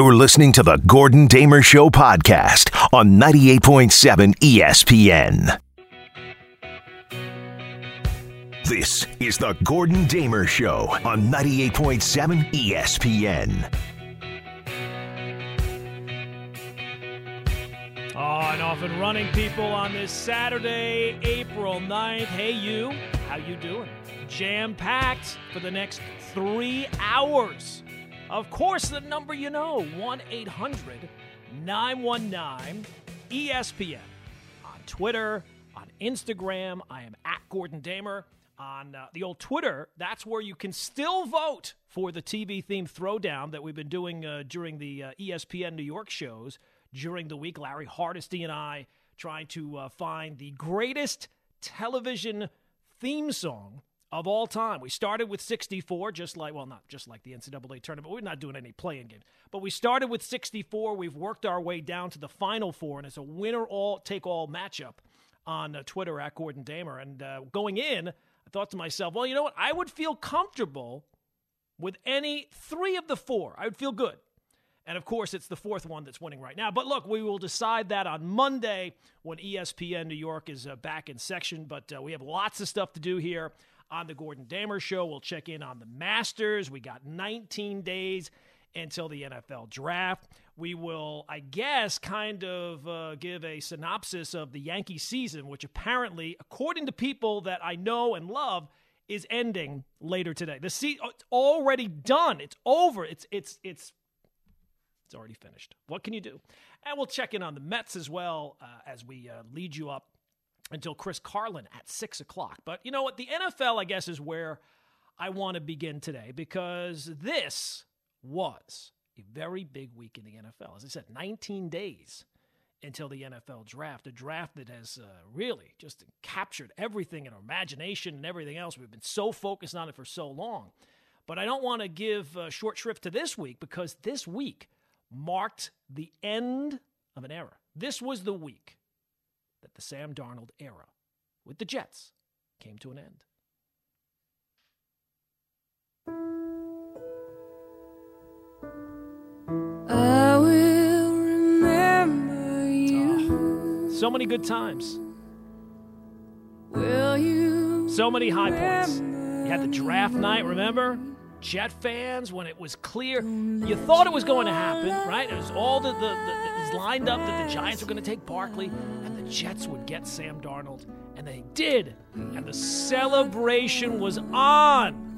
You're listening to the Gordon Damer Show podcast on 98.7 ESPN. This is the Gordon Damer Show on 98.7 ESPN. On off and running people on this Saturday, April 9th. Hey you, how you doing? Jam packed for the next three hours. Of course, the number you know 1 800 919 ESPN. On Twitter, on Instagram, I am at Gordon Damer. On uh, the old Twitter, that's where you can still vote for the TV theme throwdown that we've been doing uh, during the uh, ESPN New York shows during the week. Larry Hardesty and I trying to uh, find the greatest television theme song of all time. We started with 64, just like, well, not just like the NCAA tournament. We're not doing any playing games. But we started with 64. We've worked our way down to the final four, and it's a winner all take all matchup on uh, Twitter at Gordon Damer. And uh, going in, I thought to myself, well, you know what? I would feel comfortable with any three of the four. I would feel good. And of course, it's the fourth one that's winning right now. But look, we will decide that on Monday when ESPN New York is uh, back in section. But uh, we have lots of stuff to do here on the Gordon Damer Show. We'll check in on the Masters. We got 19 days until the NFL draft. We will, I guess, kind of uh, give a synopsis of the Yankee season, which apparently, according to people that I know and love, is ending later today. The season it's already done. It's over. It's it's it's it's already finished. What can you do? And we'll check in on the Mets as well uh, as we uh, lead you up until Chris Carlin at six o'clock. But you know what? The NFL, I guess, is where I want to begin today because this was a very big week in the NFL. As I said, 19 days until the NFL draft, a draft that has uh, really just captured everything in our imagination and everything else. We've been so focused on it for so long. But I don't want to give short shrift to this week because this week marked the end of an era. This was the week that the Sam Darnold era with the Jets came to an end. I will remember you. Oh, so many good times. Will you? So many high points. You had the draft night, remember? Jet fans, when it was clear, you thought it was going to happen, right? It was all the, the, the it was lined up that the Giants were going to take Barkley and the Jets would get Sam Darnold, and they did. And the celebration was on.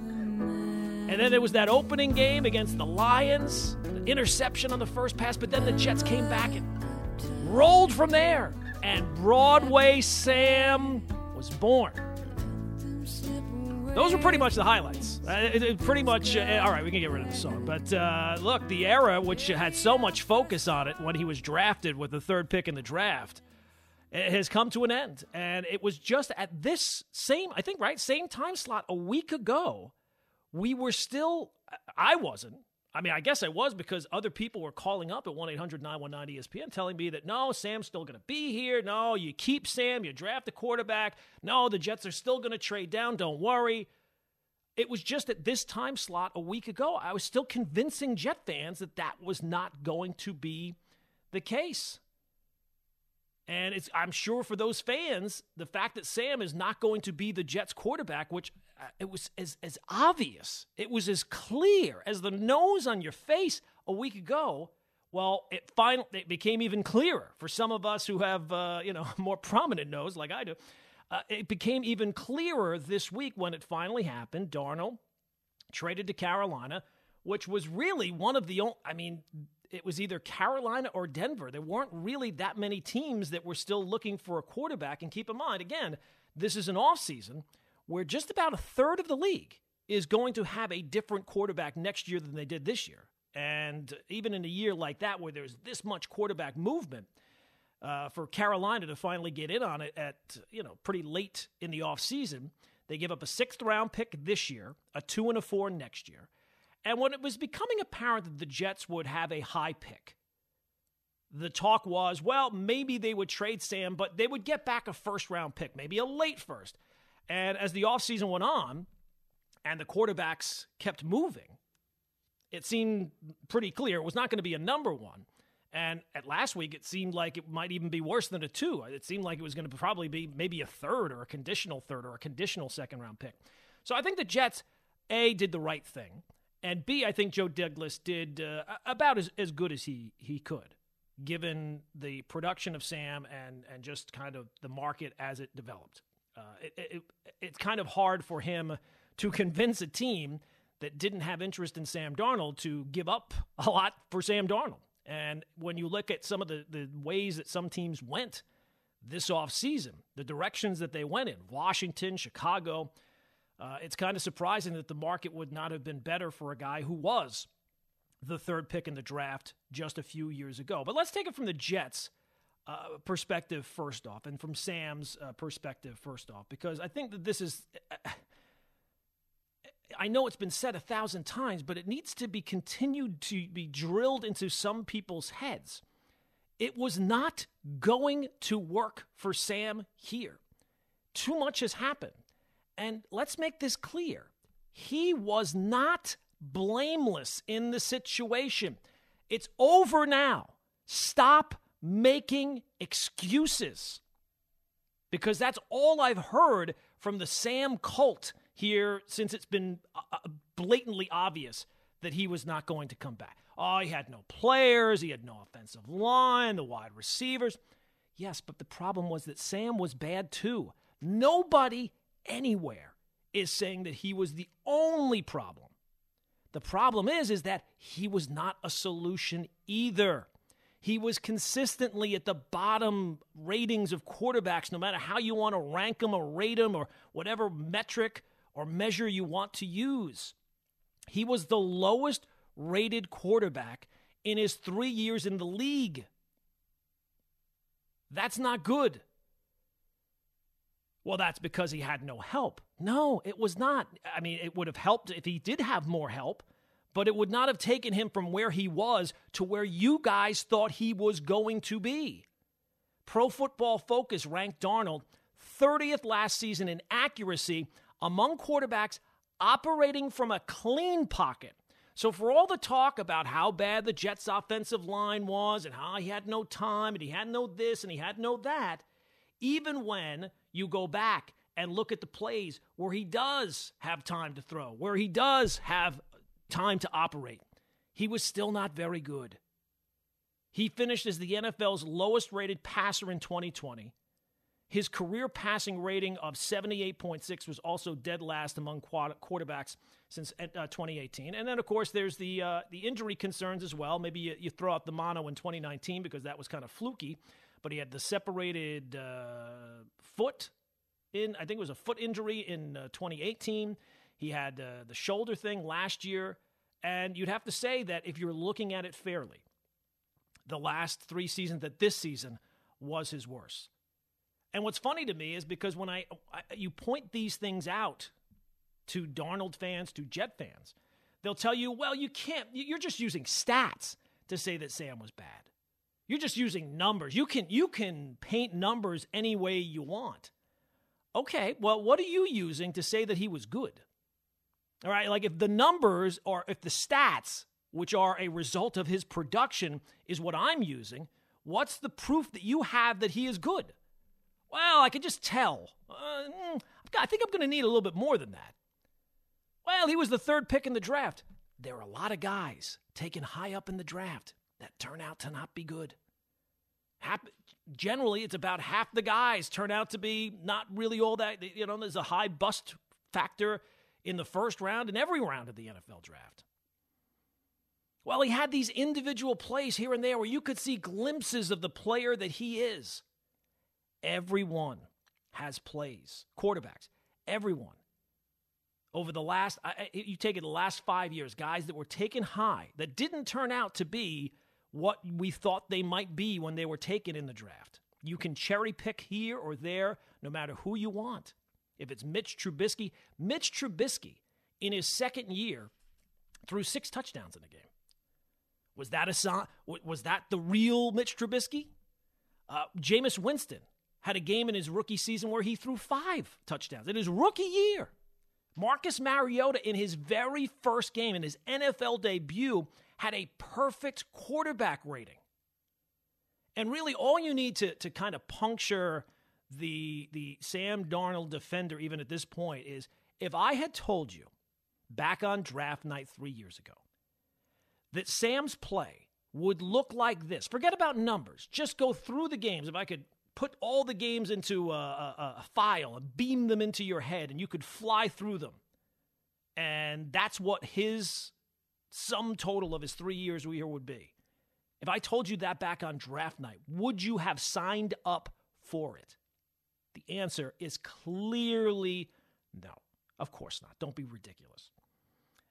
And then there was that opening game against the Lions, the interception on the first pass, but then the Jets came back and rolled from there. And Broadway Sam was born. Those were pretty much the highlights. Uh, it, it pretty much, uh, all right, we can get rid of the song. But uh, look, the era, which had so much focus on it when he was drafted with the third pick in the draft, it has come to an end. And it was just at this same, I think, right, same time slot a week ago, we were still, I wasn't. I mean, I guess I was because other people were calling up at 1 800 919 ESPN telling me that no, Sam's still going to be here. No, you keep Sam, you draft the quarterback. No, the Jets are still going to trade down. Don't worry. It was just at this time slot a week ago, I was still convincing Jet fans that that was not going to be the case. And it's, I'm sure for those fans, the fact that Sam is not going to be the Jets quarterback, which uh, it was as, as obvious, it was as clear as the nose on your face a week ago. Well, it finally it became even clearer for some of us who have, uh, you know, more prominent nose like I do. Uh, it became even clearer this week when it finally happened. Darnold traded to Carolina, which was really one of the only, I mean, it was either Carolina or Denver. There weren't really that many teams that were still looking for a quarterback. And keep in mind, again, this is an offseason where just about a third of the league is going to have a different quarterback next year than they did this year. And even in a year like that, where there's this much quarterback movement, uh, for Carolina to finally get in on it at you know pretty late in the offseason. They give up a sixth round pick this year, a two and a four next year. And when it was becoming apparent that the Jets would have a high pick, the talk was, well, maybe they would trade Sam, but they would get back a first round pick, maybe a late first. And as the offseason went on and the quarterbacks kept moving, it seemed pretty clear it was not going to be a number one. And at last week, it seemed like it might even be worse than a two. It seemed like it was going to probably be maybe a third or a conditional third or a conditional second round pick. So I think the Jets, A, did the right thing. And B, I think Joe Douglas did uh, about as, as good as he, he could, given the production of Sam and, and just kind of the market as it developed. Uh, it, it, it's kind of hard for him to convince a team that didn't have interest in Sam Darnold to give up a lot for Sam Darnold. And when you look at some of the, the ways that some teams went this offseason, the directions that they went in, Washington, Chicago, uh, it's kind of surprising that the market would not have been better for a guy who was the third pick in the draft just a few years ago. But let's take it from the Jets' uh, perspective first off, and from Sam's uh, perspective first off, because I think that this is. I know it's been said a thousand times, but it needs to be continued to be drilled into some people's heads. It was not going to work for Sam here. Too much has happened. And let's make this clear he was not blameless in the situation. It's over now. Stop making excuses. Because that's all I've heard from the Sam cult here since it's been uh, uh, blatantly obvious that he was not going to come back. Oh, he had no players, he had no offensive line, the wide receivers. Yes, but the problem was that Sam was bad too. Nobody anywhere is saying that he was the only problem. The problem is is that he was not a solution either. He was consistently at the bottom ratings of quarterbacks no matter how you want to rank them or rate them or whatever metric or measure you want to use. He was the lowest rated quarterback in his three years in the league. That's not good. Well, that's because he had no help. No, it was not. I mean, it would have helped if he did have more help, but it would not have taken him from where he was to where you guys thought he was going to be. Pro Football Focus ranked Darnold 30th last season in accuracy among quarterbacks operating from a clean pocket. So, for all the talk about how bad the Jets' offensive line was and how he had no time and he had no this and he had no that, even when you go back and look at the plays where he does have time to throw, where he does have time to operate, he was still not very good. He finished as the NFL's lowest rated passer in 2020. His career passing rating of 78.6 was also dead last among quarterbacks since uh, 2018. And then, of course, there's the uh, the injury concerns as well. Maybe you, you, throw out the mono in 2019 because that was kind of fluky, but he had the separated uh, foot in, I think it was a foot injury in uh, 2018. He had uh, the shoulder thing last year. And you'd have to say that if you're looking at it fairly, the last three seasons, that this season was his worst. And what's funny to me is because when I, I you point these things out to Darnold fans, to Jet fans, they'll tell you, well, you can't, you're just using stats to say that Sam was bad. You're just using numbers. You can you can paint numbers any way you want. Okay, well, what are you using to say that he was good? All right, like if the numbers or if the stats, which are a result of his production, is what I'm using, what's the proof that you have that he is good? Well, I can just tell. Uh, mm, I think I'm going to need a little bit more than that. Well, he was the third pick in the draft. There are a lot of guys taken high up in the draft that turn out to not be good. Generally, it's about half the guys turn out to be not really all that. You know, there's a high bust factor in the first round and every round of the NFL draft. Well, he had these individual plays here and there where you could see glimpses of the player that he is. Everyone has plays, quarterbacks, everyone. Over the last, you take it the last five years, guys that were taken high that didn't turn out to be what we thought they might be when they were taken in the draft. You can cherry pick here or there, no matter who you want. If it's Mitch Trubisky, Mitch Trubisky in his second year threw six touchdowns in a game. Was that a was that the real Mitch Trubisky? Uh, Jameis Winston had a game in his rookie season where he threw five touchdowns in his rookie year. Marcus Mariota, in his very first game, in his NFL debut, had a perfect quarterback rating. And really, all you need to, to kind of puncture the, the Sam Darnold defender, even at this point, is if I had told you back on draft night three years ago that Sam's play would look like this, forget about numbers, just go through the games. If I could put all the games into a, a, a file and beam them into your head, and you could fly through them. And that's what his sum total of his three years we here would be. If I told you that back on draft night, would you have signed up for it? The answer is clearly no. Of course not. Don't be ridiculous.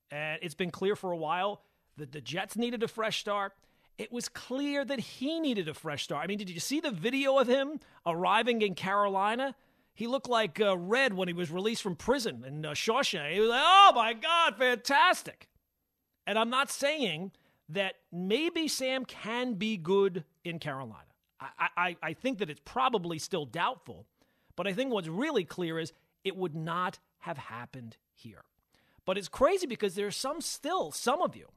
And it's been clear for a while that the Jets needed a fresh start it was clear that he needed a fresh start. I mean, did you see the video of him arriving in Carolina? He looked like uh, Red when he was released from prison in uh, Shawshank. He was like, oh my God, fantastic. And I'm not saying that maybe Sam can be good in Carolina. I, I, I think that it's probably still doubtful. But I think what's really clear is it would not have happened here. But it's crazy because there's some still, some of you,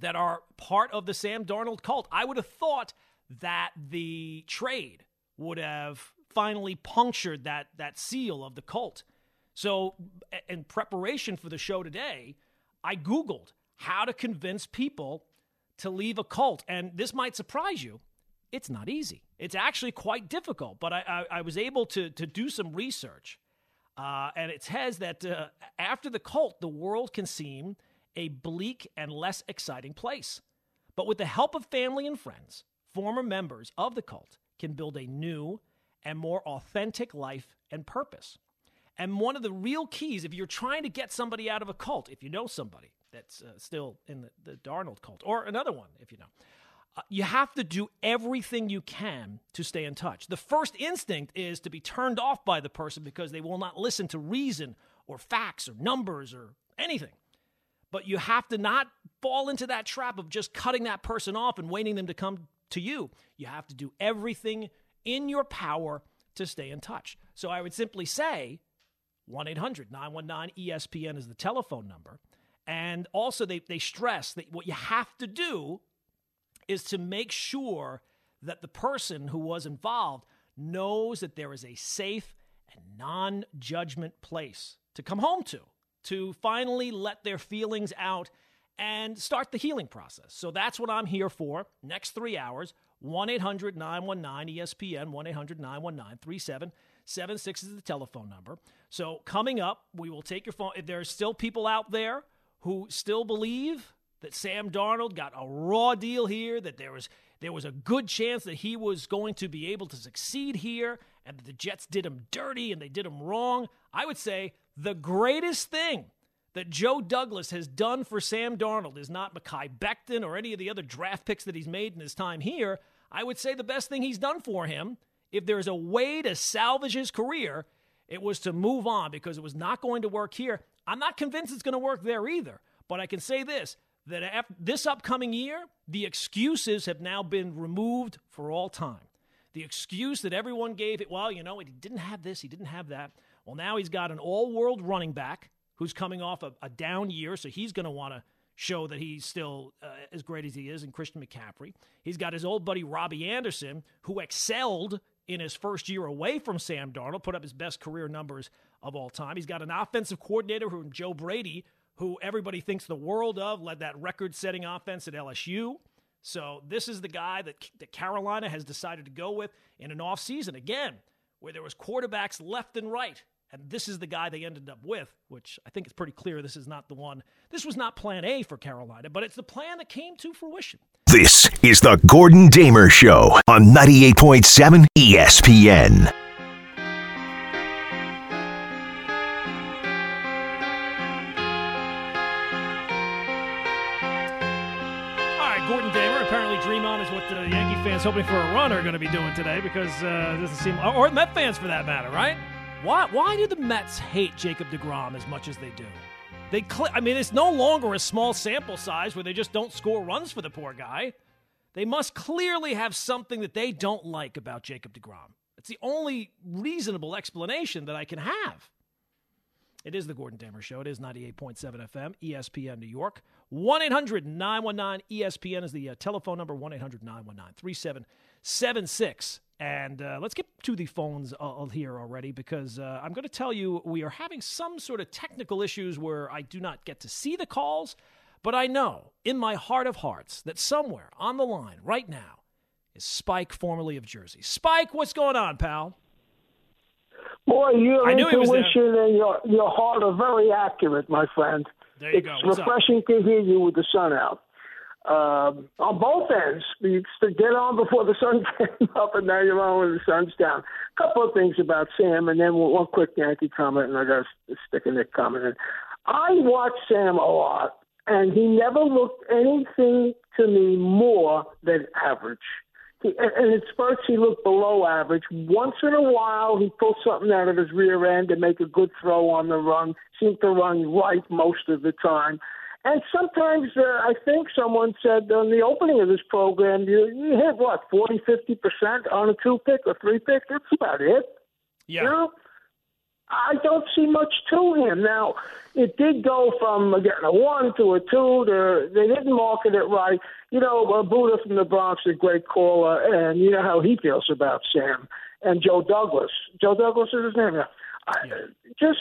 that are part of the Sam Darnold cult. I would have thought that the trade would have finally punctured that that seal of the cult. So, in preparation for the show today, I Googled how to convince people to leave a cult. And this might surprise you. It's not easy. It's actually quite difficult. But I, I, I was able to, to do some research. Uh, and it says that uh, after the cult, the world can seem a bleak and less exciting place. But with the help of family and friends, former members of the cult can build a new and more authentic life and purpose. And one of the real keys, if you're trying to get somebody out of a cult, if you know somebody that's uh, still in the, the Darnold cult, or another one, if you know, uh, you have to do everything you can to stay in touch. The first instinct is to be turned off by the person because they will not listen to reason or facts or numbers or anything. But you have to not fall into that trap of just cutting that person off and waiting them to come to you. You have to do everything in your power to stay in touch. So I would simply say 1 800 919 ESPN is the telephone number. And also, they, they stress that what you have to do is to make sure that the person who was involved knows that there is a safe and non judgment place to come home to to finally let their feelings out and start the healing process. So that's what I'm here for. Next three hours 1 800 919 ESPN, 1 800 919 3776 is the telephone number. So coming up, we will take your phone. If there's still people out there who still believe that Sam Darnold got a raw deal here, that there was there was a good chance that he was going to be able to succeed here, and that the Jets did him dirty and they did him wrong. I would say the greatest thing that Joe Douglas has done for Sam Darnold is not Mekhi Becton or any of the other draft picks that he's made in his time here. I would say the best thing he's done for him, if there's a way to salvage his career, it was to move on because it was not going to work here. I'm not convinced it's going to work there either. But I can say this that after this upcoming year, the excuses have now been removed for all time. The excuse that everyone gave it, well, you know, he didn't have this, he didn't have that. Well, now he's got an all world running back who's coming off a, a down year, so he's going to want to show that he's still uh, as great as he is in Christian McCaffrey. He's got his old buddy Robbie Anderson, who excelled in his first year away from Sam Darnold, put up his best career numbers of all time. He's got an offensive coordinator who Joe Brady, who everybody thinks the world of, led that record-setting offense at LSU. So this is the guy that, that Carolina has decided to go with in an offseason. Again, where there was quarterbacks left and right and this is the guy they ended up with, which I think it's pretty clear this is not the one. This was not plan A for Carolina, but it's the plan that came to fruition. This is the Gordon Damer Show on 98.7 ESPN. All right, Gordon Damer. Apparently, Dream On is what the Yankee fans hoping for a run are going to be doing today because uh, doesn't seem, or Met fans for that matter, right? Why, why do the Mets hate Jacob DeGrom as much as they do? They, cl- I mean, it's no longer a small sample size where they just don't score runs for the poor guy. They must clearly have something that they don't like about Jacob DeGrom. It's the only reasonable explanation that I can have. It is the Gordon Damer Show. It is 98.7 FM, ESPN New York. 1 800 919 ESPN is the uh, telephone number 1 800 919 3776. And uh, let's get to the phones uh, here already because uh, I'm going to tell you we are having some sort of technical issues where I do not get to see the calls, but I know in my heart of hearts that somewhere on the line right now is Spike, formerly of Jersey. Spike, what's going on, pal? Boy, your I knew he was there. intuition and your your heart are very accurate, my friend. There you it's go. What's up? refreshing to hear you with the sun out. Um, on both ends, you used to get on before the sun came up, and now you're on when the sun's down. A couple of things about Sam, and then one one quick Yankee comment, and I got to stick a Nick comment in. I watch Sam a lot, and he never looked anything to me more than average. He, and at first, he looked below average. Once in a while, he pulled something out of his rear end and make a good throw on the run. Seemed to run right most of the time. And sometimes, uh, I think someone said on the opening of this program, you, you hit what, 40, 50% on a two pick or three pick? That's about it. Yeah. You know, I don't see much to him. Now, it did go from getting a one to a two. To, they didn't market it right. You know, uh, Buddha from the Bronx, a great caller, and you know how he feels about Sam and Joe Douglas. Joe Douglas is his name. Yeah. Just,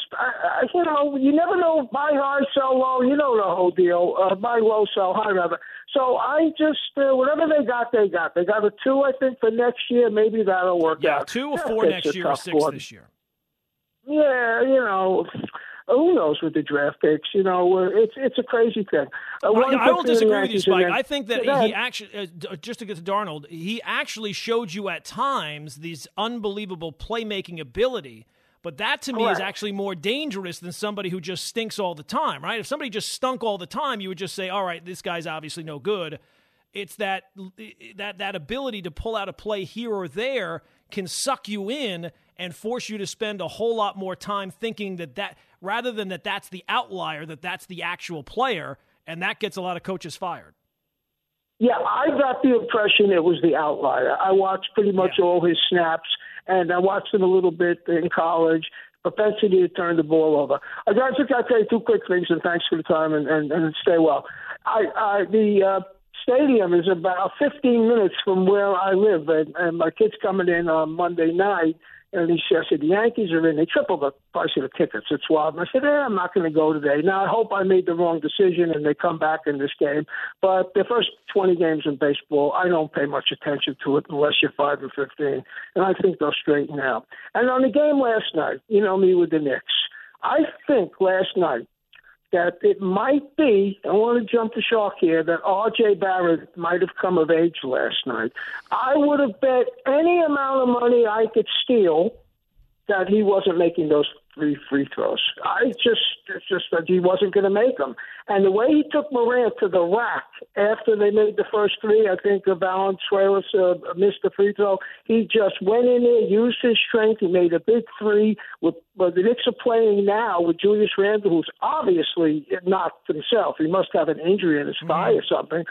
you know, you never know. Buy high, sell low. You know the whole deal. Uh, buy low, sell high, rather. So I just, uh, whatever they got, they got. They got a two, I think, for next year. Maybe that'll work Yeah, out. two or four next year or six one. this year. Yeah, you know, who knows with the draft picks? You know, uh, it's it's a crazy thing. Uh, I, I don't disagree with you, Spike. then- I think that ahead. he actually, uh, just to get to Darnold, he actually showed you at times these unbelievable playmaking ability. But that to me is actually more dangerous than somebody who just stinks all the time, right? If somebody just stunk all the time, you would just say, "All right, this guy's obviously no good." It's that that that ability to pull out a play here or there can suck you in and force you to spend a whole lot more time thinking that that rather than that that's the outlier, that that's the actual player, and that gets a lot of coaches fired. Yeah, I got the impression it was the outlier. I watched pretty much Yeah. all his snaps, and I watched him a little bit in college. Propensity to turn the ball over. I just got to tell you two quick things, and thanks for the time, and, and, and stay well. I, I the uh, stadium is about 15 minutes from where I live, and, and my kid's coming in on Monday night. And he said, I said, the Yankees are in. They tripled the price of the tickets. It's wild. And I said, eh, I'm not going to go today. Now, I hope I made the wrong decision and they come back in this game. But the first 20 games in baseball, I don't pay much attention to it unless you're 5 and 15. And I think they'll straighten out. And on the game last night, you know me with the Knicks. I think last night that it might be, I want to jump the shark here, that R.J. Barrett might have come of age last night. I would have bet any amount of money I could steal that he wasn't making those three free throws. I just, it's just that he wasn't going to make them. And the way he took Morant to the rack after they made the first three, I think uh, Valanciunas uh, missed the free throw. He just went in there, used his strength. He made a big three. With but the Knicks are playing now with Julius Randle, who's obviously not himself. He must have an injury in his thigh or something.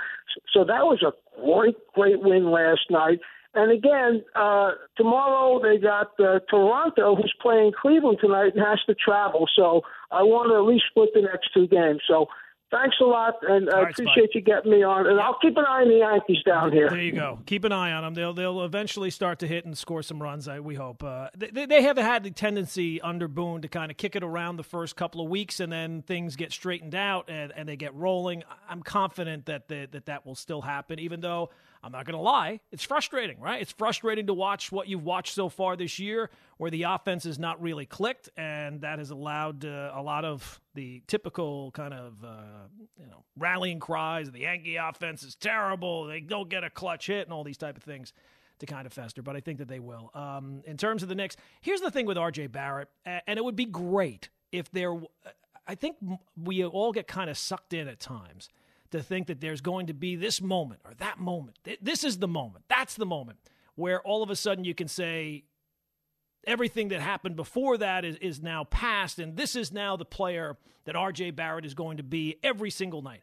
So that was a great, great win last night. And again, uh, tomorrow they got uh, Toronto, who's playing Cleveland tonight and has to travel. So I want to at least split the next two games. So thanks a lot, and I right, Spike. appreciate you getting me on. And I'll keep an eye on the Yankees down here. There you go. Keep an eye on them. They'll they'll eventually start to hit and score some runs. I, we hope. Uh, they they have had the tendency under Boone to kind of kick it around the first couple of weeks, and then things get straightened out and, and they get rolling. I'm confident that the, that that will still happen, even though. I'm not going to lie. It's frustrating, right? It's frustrating to watch what you've watched so far this year, where the offense has not really clicked, and that has allowed uh, a lot of the typical kind of uh, you know rallying cries. The Yankee offense is terrible. They don't get a clutch hit, and all these type of things to kind of fester. But I think that they will. Um, in terms of the Knicks, here's the thing with R.J. Barrett, and it would be great if there. I think we all get kind of sucked in at times to think that there's going to be this moment or that moment. This is the moment. That's the moment where all of a sudden you can say everything that happened before that is, is now past, and this is now the player that RJ Barrett is going to be every single night.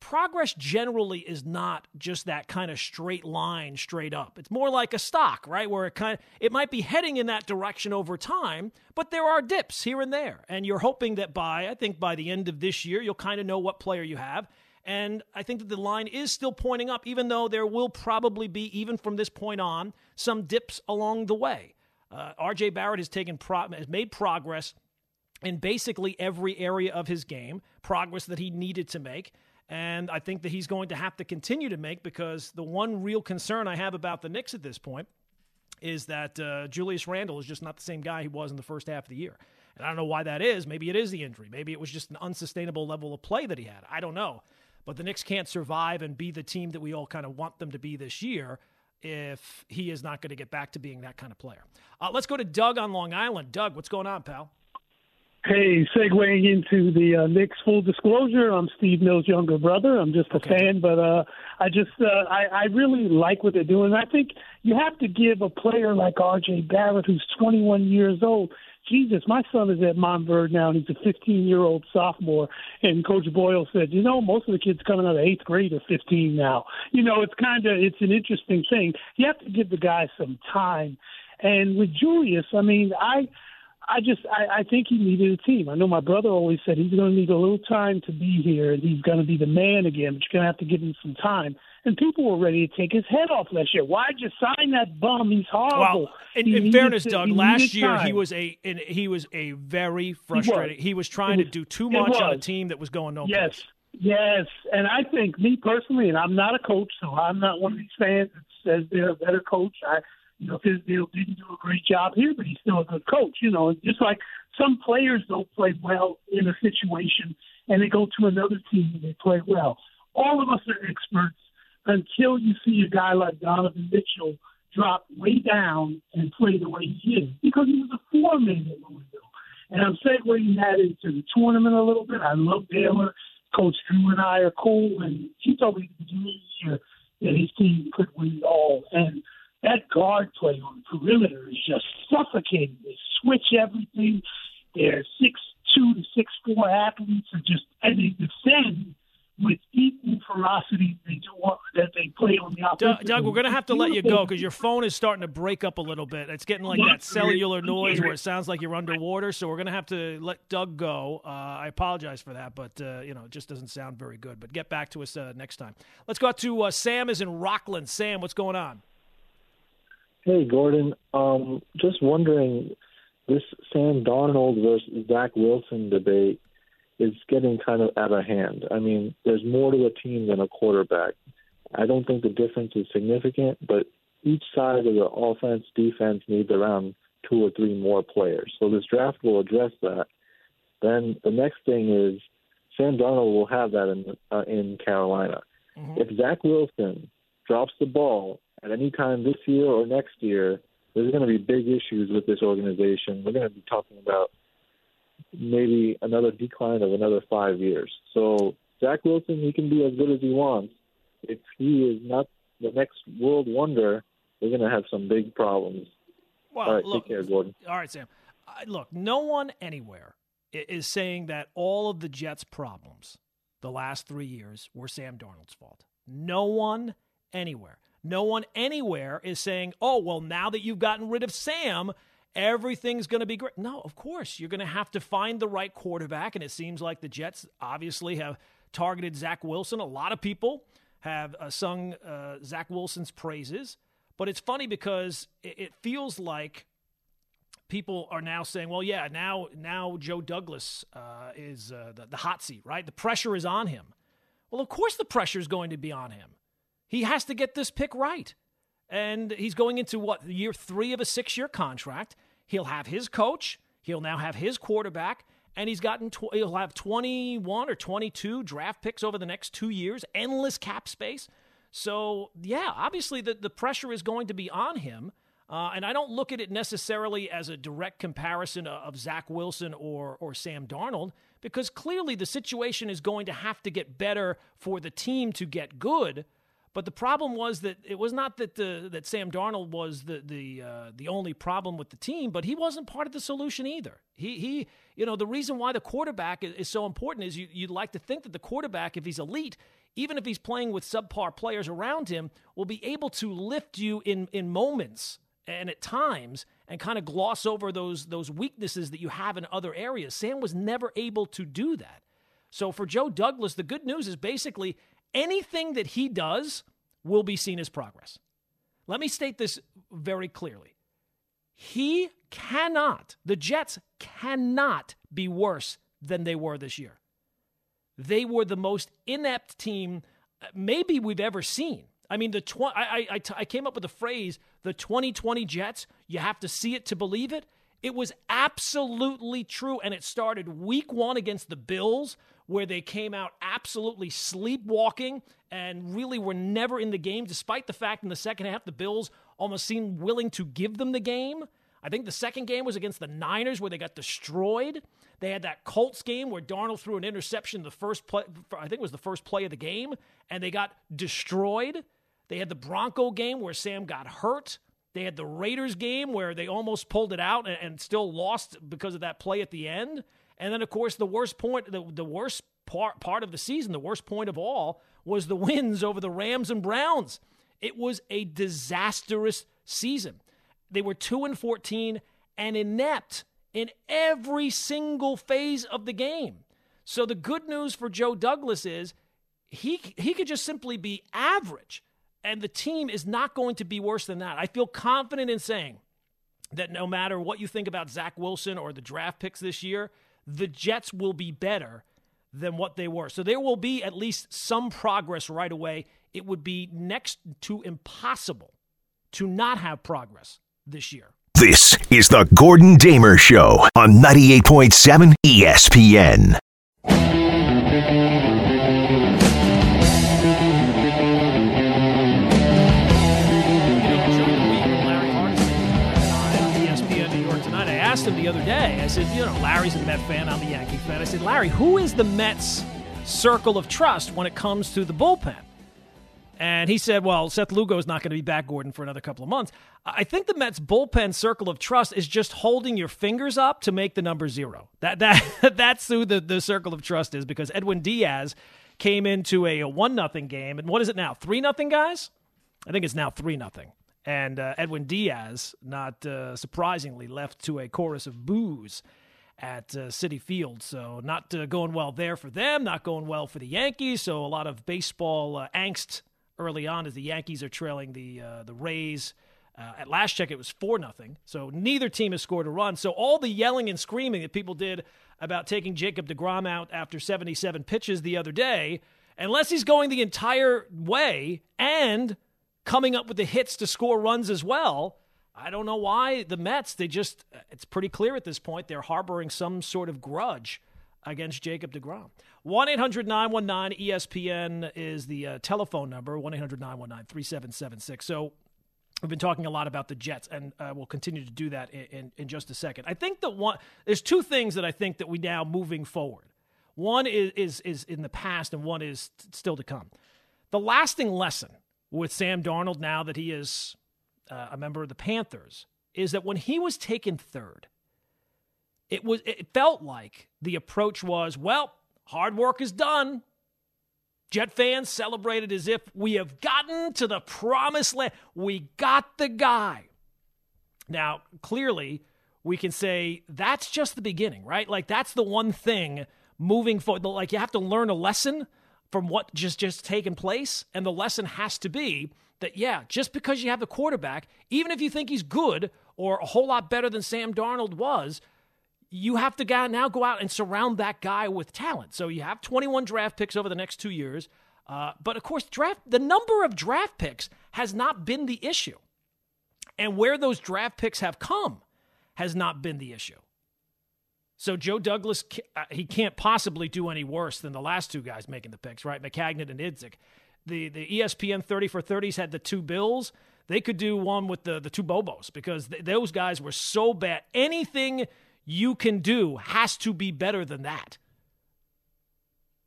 progress generally is not just that kind of straight line straight up. It's more like a stock, right? Where it kind of it might be heading in that direction over time, but there are dips here and there. And you're hoping that by I think by the end of this year you'll kind of know what player you have. And I think that the line is still pointing up, even though there will probably be, even from this point on, some dips along the way. Uh, RJ Barrett has taken pro- has made progress in basically every area of his game, progress that he needed to make. And I think that he's going to have to continue to make because the one real concern I have about the Knicks at this point is that uh, Julius Randle is just not the same guy he was in the first half of the year. And I don't know why that is. Maybe it is the injury. Maybe it was just an unsustainable level of play that he had. I don't know. But the Knicks can't survive and be the team that we all kind of want them to be this year if he is not going to get back to being that kind of player. Uh, let's go to Doug on Long Island. Doug, what's going on, pal? Hey, segueing into the uh, Knicks full disclosure, I'm Steve Mills' younger brother. I'm just a Okay. fan, but uh, I just uh, I, I really like what they're doing. I think you have to give a player like R.J. Barrett, who's 21 years old. Jesus, my son is at Montverde now, and he's a 15-year-old sophomore. And Coach Boyle said, you know, most of the kids coming out of eighth grade are 15 now. You know, it's kind of it's an interesting thing. You have to give the guy some time. And with Julius, I mean, I. I just I, I think he needed a team. I know my brother always said he's going to need a little time to be here, and he's going to be the man again. But you're going to have to give him some time. And people were ready to take his head off last year. Why'd you sign that bum? He's horrible. Well, in, He in fairness, to- Doug, last year he was a in, he was a very frustrated. He was trying It to do too much on a team that was going no Yes, place. yes. And I think me personally, and I'm not a coach, so I'm not one of these fans that says they're a better coach. I, you know, Fizdale didn't do a great job here, but he's still a good coach. You know, and just like some players don't play well in a situation, and they go to another team and they play well. All of us are experts until you see a guy like Donovan Mitchell drop way down and play the way he is, because he was a four-man at Louisville. And I'm segueing that into the tournament a little bit. I love Baylor. Coach Drew and I are cool, and he told me at the beginning of the year that his team could win it all. And that guard play on the perimeter is just suffocating. They switch everything. They're six two to six four athletes, and just and they defend with equal ferocity they do on- that they play on the Doug, offensive. Doug, we're going to have to let you go because your phone is starting to break up a little bit. It's getting like that cellular noise where it sounds like you're underwater. So we're going to have to let Doug go. Uh, I apologize for that, but uh, you know, it just doesn't sound very good. But get back to us uh, next time. Let's go out to uh, Sam. Is in Rockland. Sam, what's going on? Hey, Gordon. Um, just wondering, this Sam Darnold versus Zach Wilson debate is getting kind of out of hand. I mean, there's more to a team than a quarterback. I don't think the difference is significant, but each side of the offense, defense needs around two or three more players. So this draft will address that. Then the next thing is Sam Darnold will have that in uh, in Carolina. If Zach Wilson drops the ball at any time this year or next year, there's going to be big issues with this organization. We're going to be talking about maybe another decline of another five years. So Zach Wilson, he can be as good as he wants. If he is not the next world wonder, we're going to have some big problems. Well, All right, look, take care, Gordon. All right, Sam. I, look, no one anywhere is saying that all of the Jets' problems the last three years were Sam Darnold's fault. No one anywhere. No one anywhere is saying, oh, well, now that you've gotten rid of Sam, everything's going to be great. No, of course. You're going to have to find the right quarterback. And it seems like the Jets obviously have targeted Zach Wilson. A lot of people have uh, sung uh, Zach Wilson's praises. But it's funny because it, it feels like people are now saying, "Well, yeah, now now Joe Douglas uh, is uh, the, the hot seat, right? The pressure is on him." Well, of course the pressure is going to be on him. He has to get this pick right, and he's going into what year three of a six-year contract. He'll have his coach. He'll now have his quarterback, and he's gotten tw- he'll have twenty-one or twenty-two draft picks over the next two years. Endless cap space. So yeah, obviously the the pressure is going to be on him. Uh, and I don't look at it necessarily as a direct comparison of, of Zach Wilson or, or Sam Darnold, because clearly the situation is going to have to get better for the team to get good. But the problem was that it was not that the, that Sam Darnold was the the uh, the only problem with the team, but he wasn't part of the solution either. He he you know the reason why the quarterback is, is so important is you you'd like to think that the quarterback, if he's elite, even if he's playing with subpar players around him, will be able to lift you in in moments and at times and kind of gloss over those those weaknesses that you have in other areas. Sam was never able to do that. So for Joe Douglas, the good news is basically anything that he does will be seen as progress. Let me state this very clearly. He cannot, the Jets cannot be worse than they were this year. They were the most inept team uh, maybe we've ever seen. I mean, the tw- I, I, I came up with the phrase the 2020 Jets, you have to see it to believe it. It was absolutely true. And it started week one against the Bills, where they came out absolutely sleepwalking and really were never in the game, despite the fact in the second half the Bills almost seemed willing to give them the game. I think the second game was against the Niners, where they got destroyed. They had that Colts game where Darnold threw an interception the first play, I think it was the first play of the game, and they got destroyed. They had the Bronco game where Sam got hurt. They had the Raiders game where they almost pulled it out and, and still lost because of that play at the end. And then, of course, the worst point, the, the worst part, part of the season, the worst point of all, was the wins over the Rams and Browns. It was a disastrous season. They were 2 and 14 and inept in every single phase of the game. So the good news for Joe Douglas is he he could just simply be average and the team is not going to be worse than that. I feel confident in saying that no matter what you think about Zach Wilson or the draft picks this year, the Jets will be better than what they were. So there will be at least some progress right away. It would be next to impossible to not have progress this year. This is the Gordon Damer Show on 98.7 ESPN. The other day. I said, you know, Larry's a Met fan. I'm a Yankee fan. I said, Larry, who is the Mets' circle of trust when it comes to the bullpen? And he said, well, Seth Lugo is not going to be back, Gordon, for another couple of months. I think the Mets' bullpen circle of trust is just holding your fingers up to make the number zero. That, that, that's who the, the circle of trust is because Edwin Diaz came into a, a 1 nothing game. And what is it now? 3 nothing, guys? I think it's now 3 nothing. And uh, Edwin Diaz, not uh, surprisingly, left to a chorus of boos at uh, Citi Field. So, not uh, going well there for them, not going well for the Yankees. So, a lot of baseball uh, angst early on as the Yankees are trailing the, uh, the Rays. at last check, it was 4 nothing. So, neither team has scored a run. So, all the yelling and screaming that people did about taking Jacob DeGrom out after 77 pitches the other day, unless he's going the entire way and coming up with the hits to score runs as well. I don't know why the Mets, they just, it's pretty clear at this point, they're harboring some sort of grudge against Jacob DeGrom. 1 800 919 ESPN is the uh, telephone number, 1 800 919 3776. So we've been talking a lot about the Jets, and uh, we'll continue to do that in, in, in just a second. I think that one, there's two things that I think that we now moving forward. One is, is, is in the past, and one is still to come. The lasting lesson with Sam Darnold now that he is uh, a member of the Panthers is that when he was taken third, it was it felt like the approach was, well, hard work is done. Jet fans celebrated as if we have gotten to the promised land. We got the guy. Now, clearly, we can say that's just the beginning, right? Like that's the one thing moving forward. Like you have to learn a lesson from what just just taken place and the lesson has to be that yeah just because you have the quarterback even if you think he's good or a whole lot better than Sam Darnold was you have to now go out and surround that guy with talent. So you have 21 draft picks over the next 2 years uh, but of course draft the number of draft picks has not been the issue. And where those draft picks have come has not been the issue so Joe Douglas, uh, he can't possibly do any worse than the last two guys making the picks, right? Maccagnan and Idzik. The the ESPN 30 for 30s had the two Bills. They could do one with the the two Bobos because th- those guys were so bad. Anything you can do has to be better than that.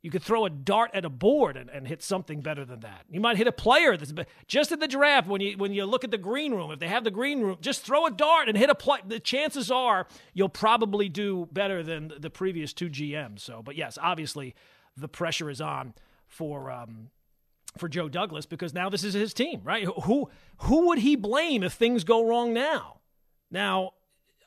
You could throw a dart at a board and, and hit something better than that. You might hit a player that's just at the draft when you when you look at the green room. If they have the green room, just throw a dart and hit a play. The chances are you'll probably do better than the previous two GMs. So, but yes, obviously the pressure is on for um, for Joe Douglas because now this is his team, right? Who who would he blame if things go wrong now? Now,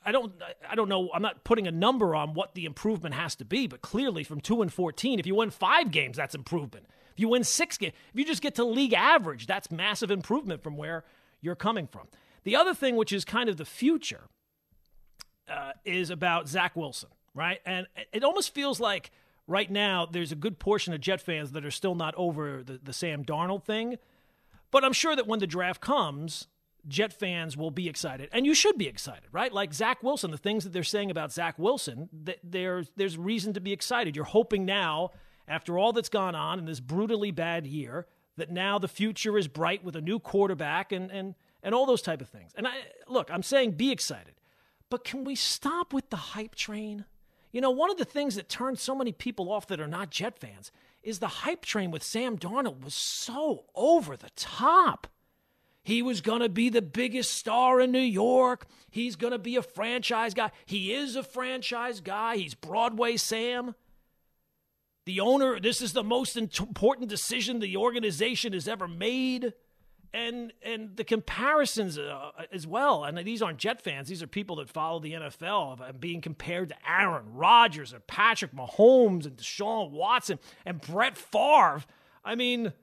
I don't I don't know. I'm not putting a number on what the improvement has to be, but clearly from 2 and 14, if you win 5 games, that's improvement. If you win 6 games, if you just get to league average, that's massive improvement from where you're coming from. The other thing which is kind of the future uh, is about Zach Wilson, right? And it almost feels like right now there's a good portion of Jet fans that are still not over the, the Sam Darnold thing. But I'm sure that when the draft comes, Jet fans will be excited, and you should be excited, right? Like Zach Wilson, the things that they're saying about Zach Wilson, there's there's reason to be excited. You're hoping now, after all that's gone on in this brutally bad year, that now the future is bright with a new quarterback and and and all those type of things. And I look, I'm saying be excited, but can we stop with the hype train? You know, one of the things that turned so many people off that are not Jet fans is the hype train with Sam Darnold was so over the top. He was going to be the biggest star in New York. He's going to be a franchise guy. He is a franchise guy. He's Broadway Sam. The owner, this is the most important decision the organization has ever made. And and the comparisons uh, as well. And these aren't Jet fans. These are people that follow the NFL and being compared to Aaron Rodgers and Patrick Mahomes and Deshaun Watson and Brett Favre. I mean,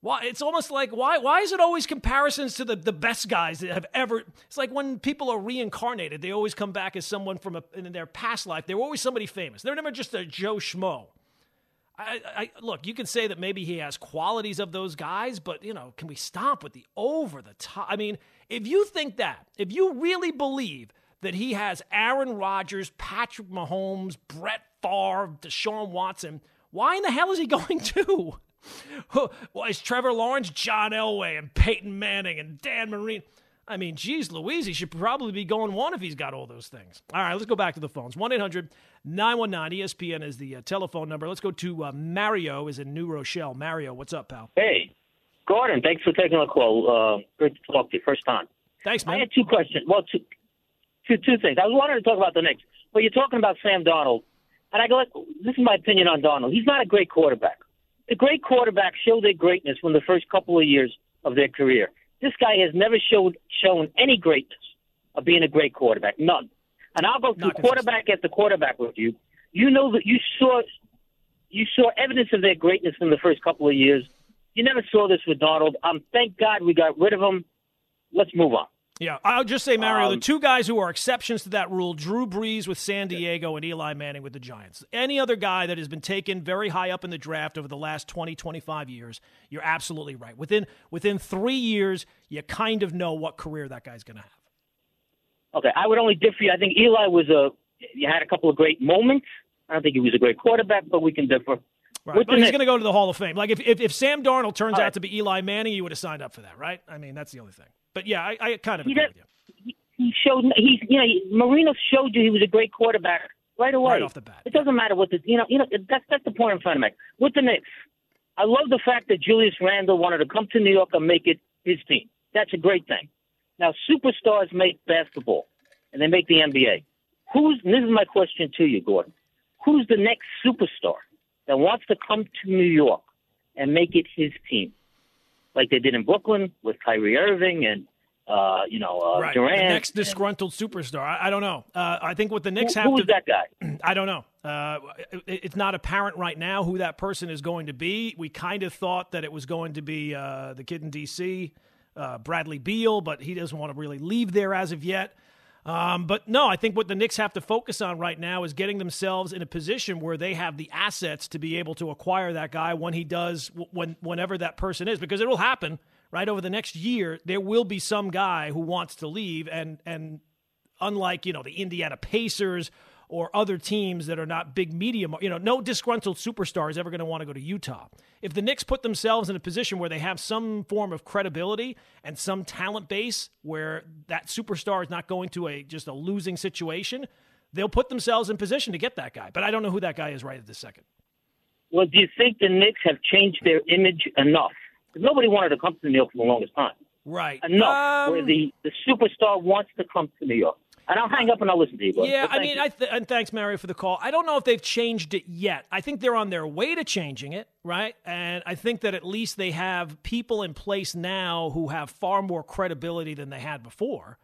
why it's almost like why why is it always comparisons to the, the best guys that have ever it's like when people are reincarnated, they always come back as someone from a, in their past life. They were always somebody famous. They're never just a Joe Schmo. I, I, look, you can say that maybe he has qualities of those guys, but you know, can we stop with the over the top? I mean, if you think that, if you really believe that he has Aaron Rodgers, Patrick Mahomes, Brett Favre, Deshaun Watson, why in the hell is he going to? Why is Trevor Lawrence, John Elway, and Peyton Manning and Dan Marino? I mean, geez, Louise, he should probably be going one if he's got all those things. All right, let's go back to the phones. 1 800 919 ESPN is the uh, telephone number. Let's go to uh, Mario, is in New Rochelle. Mario, what's up, pal? Hey, Gordon, thanks for taking the call. Uh, great to talk to you, first time. Thanks, man. I had two questions. Well, two, two, two things. I was wanted to talk about the Knicks. Well, you're talking about Sam Donald, and I go, like, this is my opinion on Donald. He's not a great quarterback. The great quarterbacks show their greatness when the first couple of years of their career. This guy has never showed shown any greatness of being a great quarterback. None. And I'll go through quarterback after quarterback with you. You know that you saw you saw evidence of their greatness in the first couple of years. You never saw this with Donald. Um, thank God we got rid of him. Let's move on. Yeah, I'll just say, Mario, um, the two guys who are exceptions to that rule Drew Brees with San Diego and Eli Manning with the Giants. Any other guy that has been taken very high up in the draft over the last 20, 25 years, you're absolutely right. Within, within three years, you kind of know what career that guy's going to have. Okay, I would only differ. I think Eli was a, you had a couple of great moments. I don't think he was a great quarterback, but we can differ. Right. But he's going to go to the Hall of Fame. Like if, if, if Sam Darnold turns out to be Eli Manning, you would have signed up for that, right? I mean, that's the only thing. But yeah, I, I kind of agree with you. He showed he's you know Marino showed you he was a great quarterback right away. Right off the bat. It doesn't matter what the you know you know that's that's the point I'm trying to make. With the Knicks, I love the fact that Julius Randle wanted to come to New York and make it his team. That's a great thing. Now superstars make basketball and they make the NBA. Who's this is my question to you, Gordon. Who's the next superstar that wants to come to New York and make it his team? like they did in Brooklyn with Kyrie Irving and uh, you know uh, right. Durant. The next disgruntled and, superstar. I, I, don't know. Uh, I think what the Knicks who, have who's to. that guy? I don't know. Uh, it, it's not apparent right now who that person is going to be. We kind of thought that it was going to be uh, the kid in D.C. Uh, Bradley Beal, but he doesn't want to really leave there as of yet. Um, but no, I think what the Knicks have to focus on right now is getting themselves in a position where they have the assets to be able to acquire that guy when he does, when whenever that person is, because it will happen right over the next year. There will be some guy who wants to leave, and and unlike you know the Indiana Pacers or other teams that are not big media, you know, no disgruntled superstar is ever going to want to go to Utah. If the Knicks put themselves in a position where they have some form of credibility and some talent base where that superstar is not going to a just a losing situation, they'll put themselves in position to get that guy. But I don't know who that guy is right at this second. Well, do you think the Knicks have changed their image enough? Because nobody wanted to come to New York for the longest time. Right. Enough um, where the, the superstar wants to come to New York. And I'll hang up and I'll listen to you. Yeah, I mean. I th- and thanks, Mario, for the call. I don't know if they've changed it yet. I think they're on their way to changing it, right? And I think that at least they have people in place now who have far more credibility than they had before.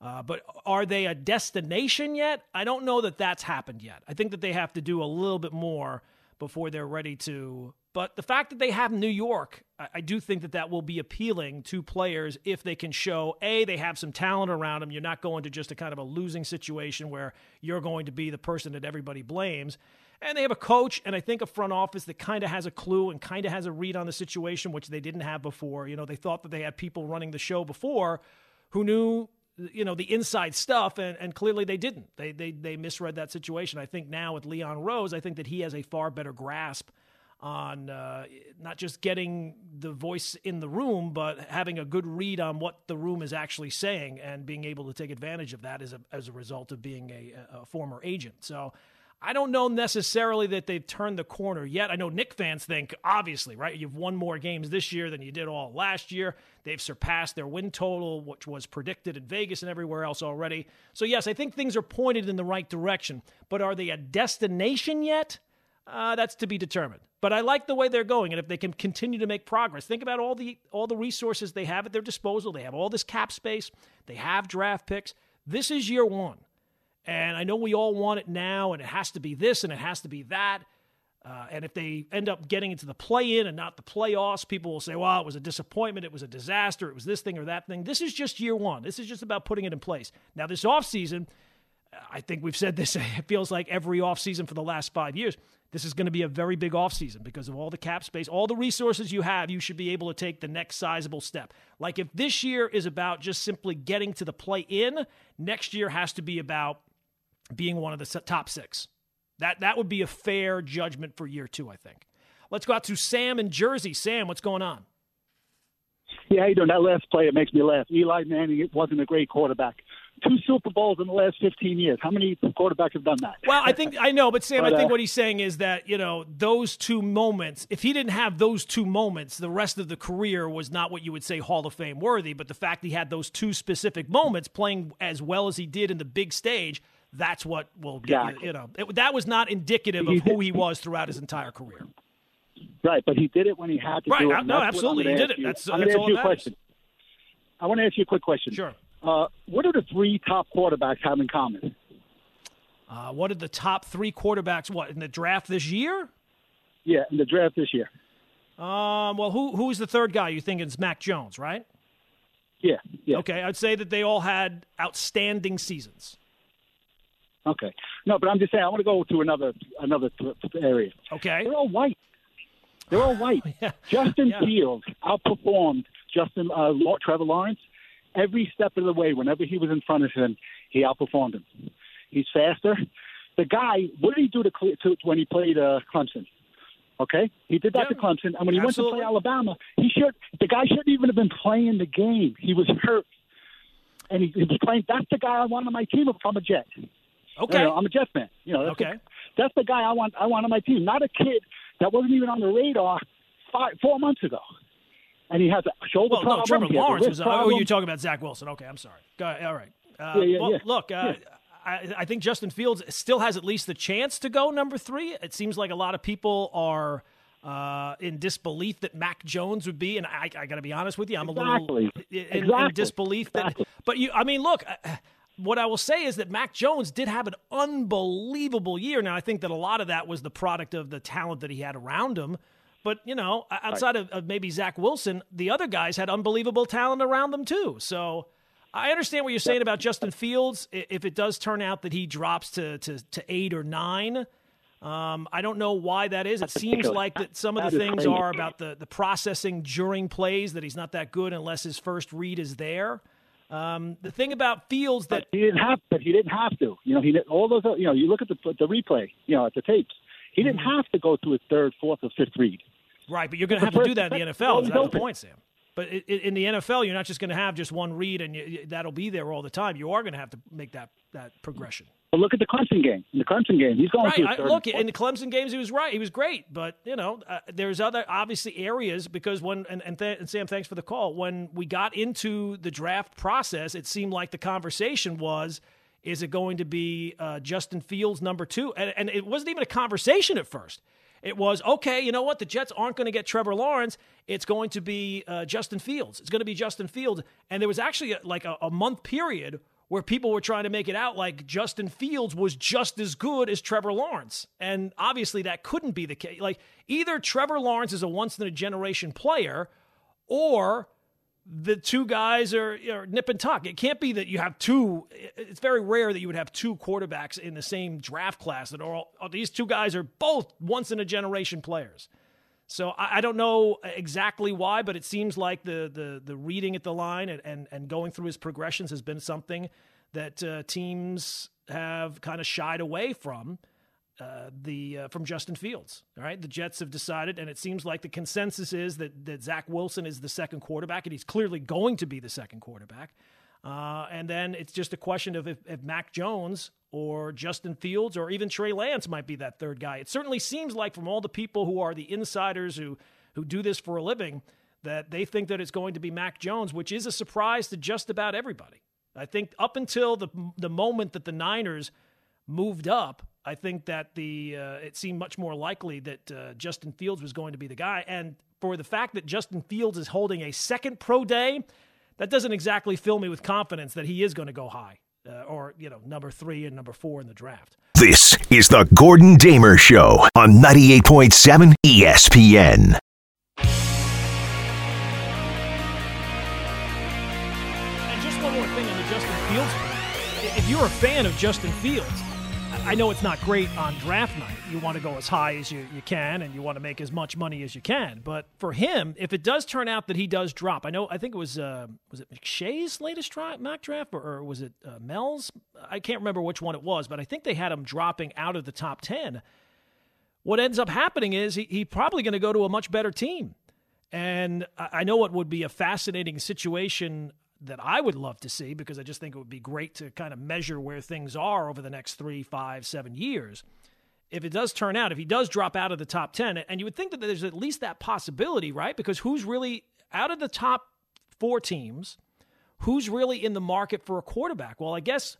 Uh, but are they a destination yet? I don't know that that's happened yet. I think that they have to do a little bit more before they're ready to. But the fact that they have New York, I, I do think that that will be appealing to players if they can show a they have some talent around them. You're not going to just a kind of a losing situation where you're going to be the person that everybody blames. And they have a coach and I think a front office that kind of has a clue and kind of has a read on the situation, which they didn't have before. You know, they thought that they had people running the show before who knew you know the inside stuff and, and clearly they didn't they, they they misread that situation i think now with leon rose i think that he has a far better grasp on uh, not just getting the voice in the room but having a good read on what the room is actually saying and being able to take advantage of that as a, as a result of being a, a former agent so I don't know necessarily that they've turned the corner yet. I know Knick fans think, obviously, right? You've won more games this year than you did all last year. They've surpassed their win total, which was predicted in Vegas and everywhere else already. So, yes, I think things are pointed in the right direction. But are they a destination yet? Uh, that's to be determined. But I like the way they're going, and if they can continue to make progress, think about all the all the resources they have at their disposal. They have all this cap space. They have draft picks. This is year one. And I know we all want it now, and it has to be this and it has to be that. Uh, and if they end up getting into the play in and not the playoffs, people will say, well, it was a disappointment. It was a disaster. It was this thing or that thing. This is just year one. This is just about putting it in place. Now, this offseason, I think we've said this, it feels like every offseason for the last five years. This is going to be a very big offseason because of all the cap space, all the resources you have. You should be able to take the next sizable step. Like if this year is about just simply getting to the play in, next year has to be about being one of the top six. That that would be a fair judgment for year two, I think. Let's go out to Sam in Jersey. Sam, what's going on? Yeah, how you doing? That last play, it makes me laugh. Eli Manning wasn't a great quarterback. Two Super Bowls in the last 15 years. How many quarterbacks have done that? Well, I think I know, but Sam, But, I think uh, what he's saying is that you know those two moments. If he didn't have those two moments, the rest of the career was not what you would say Hall of Fame worthy. But the fact he had those two specific moments, playing as well as he did in the big stage, that's what will get you. Exactly. You know, it, that was not indicative of who he was throughout his entire career. Right, but he did it when he had to Right, do it. no, that's what I'm absolutely, he did it. you. That's- I'm that's all you a matters. question. I want to ask you a quick question. Sure. Uh, what do the three top quarterbacks have in common? Uh, what did the top three quarterbacks what in the draft this year? Yeah, in the draft this year. Um, well, who who's the third guy? You think it's Mac Jones, right? Yeah, yeah. Okay, I'd say that they all had outstanding seasons. Okay. No, but I'm just saying I want to go to another another th- th- area. Okay. They're all white. They're all white. Yeah. Justin Yeah. Fields outperformed Justin uh, Trevor Lawrence every step of the way. Whenever he was in front of him, he outperformed him. He's faster. The guy, what did he do to, to when he played uh, Clemson? Okay, he did that Yeah. to Clemson, and when he Absolutely. went to play Alabama, he should. The guy shouldn't even have been playing the game. He was hurt, and he, he was playing. That's the guy I want on my team if I'm a Jet. Okay. You know, I'm a Jet fan. You know, that's Okay. The, that's the guy I want. I want on my team, not a kid that wasn't even on the radar five, four months ago, and he has a shoulder Well, problem. no, Trevor he has a Lawrence was. Oh, you're talking about Zach Wilson. Okay, I'm sorry. Go ahead. All right. Uh, Yeah, yeah, well, yeah. look, uh. I, I think Justin Fields still has at least the chance to go number three. It seems like a lot of people are uh, in disbelief that Mac Jones would be, and I, I got to be honest with you, I'm a little in, in Exactly. disbelief that. Exactly. But you, I mean, look. Uh, what I will say is that Mac Jones did have an unbelievable year. Now, I think that a lot of that was the product of the talent that he had around him. But, you know, outside of, of maybe Zach Wilson, the other guys had unbelievable talent around them, too. So I understand what you're saying about Justin Fields. If it does turn out that he drops to, to, to eight or nine, um, I don't know why that is. It seems like that some of the things are about the, the processing during plays, that he's not that good unless his first read is there. Um, the thing about Fields that But he didn't have, but he didn't have to. You know, he did- all those. You know, you look at the the replay. You know, at the tapes, he didn't Mm-hmm. have to go to his third, fourth, or fifth read. Right, but you're going to have to do that in the NFL. That's the point, Sam? But in the NFL, you're not just going to have just one read and you, that'll be there all the time. You are going to have to make that that progression. But look at the Clemson game. In the Clemson game, he's going Right. to I, look, in the Clemson games, he was right. He was great, but you know, uh, there's other obviously areas because when and and, th- and Sam, thanks for the call. When we got into the draft process, it seemed like the conversation was. Is it going to be uh, Justin Fields number two? And, and it wasn't even a conversation at first. It was okay. You know what? The Jets aren't going to get Trevor Lawrence. It's going to be uh, Justin Fields. It's going to be Justin Fields. And there was actually a, like a, a month period where people were trying to make it out like Justin Fields was just as good as Trevor Lawrence. And obviously that couldn't be the case. Like either Trevor Lawrence is a once in a generation player or the two guys are, are nip and tuck. It can't be that you have two. It's very rare that you would have two quarterbacks in the same draft class that are all, these two guys are both once in a generation players. So I, I, don't know exactly why, but it seems like the the the reading at the line and and, and going through his progressions has been something that uh, teams have kind of shied away from. Uh, the uh, from Justin Fields. All right, the Jets have decided, and it seems like the consensus is that that Zach Wilson is the second quarterback, and he's clearly going to be the second quarterback. Uh, and then it's just a question of if, if Mac Jones or Justin Fields or even Trey Lance might be that third guy. It certainly seems like from all the people who are the insiders who who do this for a living that they think that it's going to be Mac Jones, which is a surprise to just about everybody. I think up until the the moment that the Niners moved up, I think that the uh, it seemed much more likely that uh, Justin Fields was going to be the guy, and for the fact that Justin Fields is holding a second pro day, that doesn't exactly fill me with confidence that he is going to go high uh, or, you know, number three and number four in the draft. This is the Gordon Damer Show on 98.7 ESPN. And just one more thing on the Justin Fields. If you're a fan of Justin Fields, I know it's not great on draft night. You want to go as high as you, you can and you want to make as much money as you can. But for him, if it does turn out that he does drop, I know I think it was uh, was it McShay's latest draft, mock draft or, or was it uh, Mel's? I can't remember which one it was, but I think they had him dropping out of the top 10. What ends up happening is he, he's probably going to go to a much better team. And I know it would be a fascinating situation that I would love to see because I just think it would be great to kind of measure where things are over the next three, five, seven years. If it does turn out, if he does drop out of the top 10, and you would think that there's at least that possibility, right? Because who's really out of the top four teams, who's really in the market for a quarterback? Well, I guess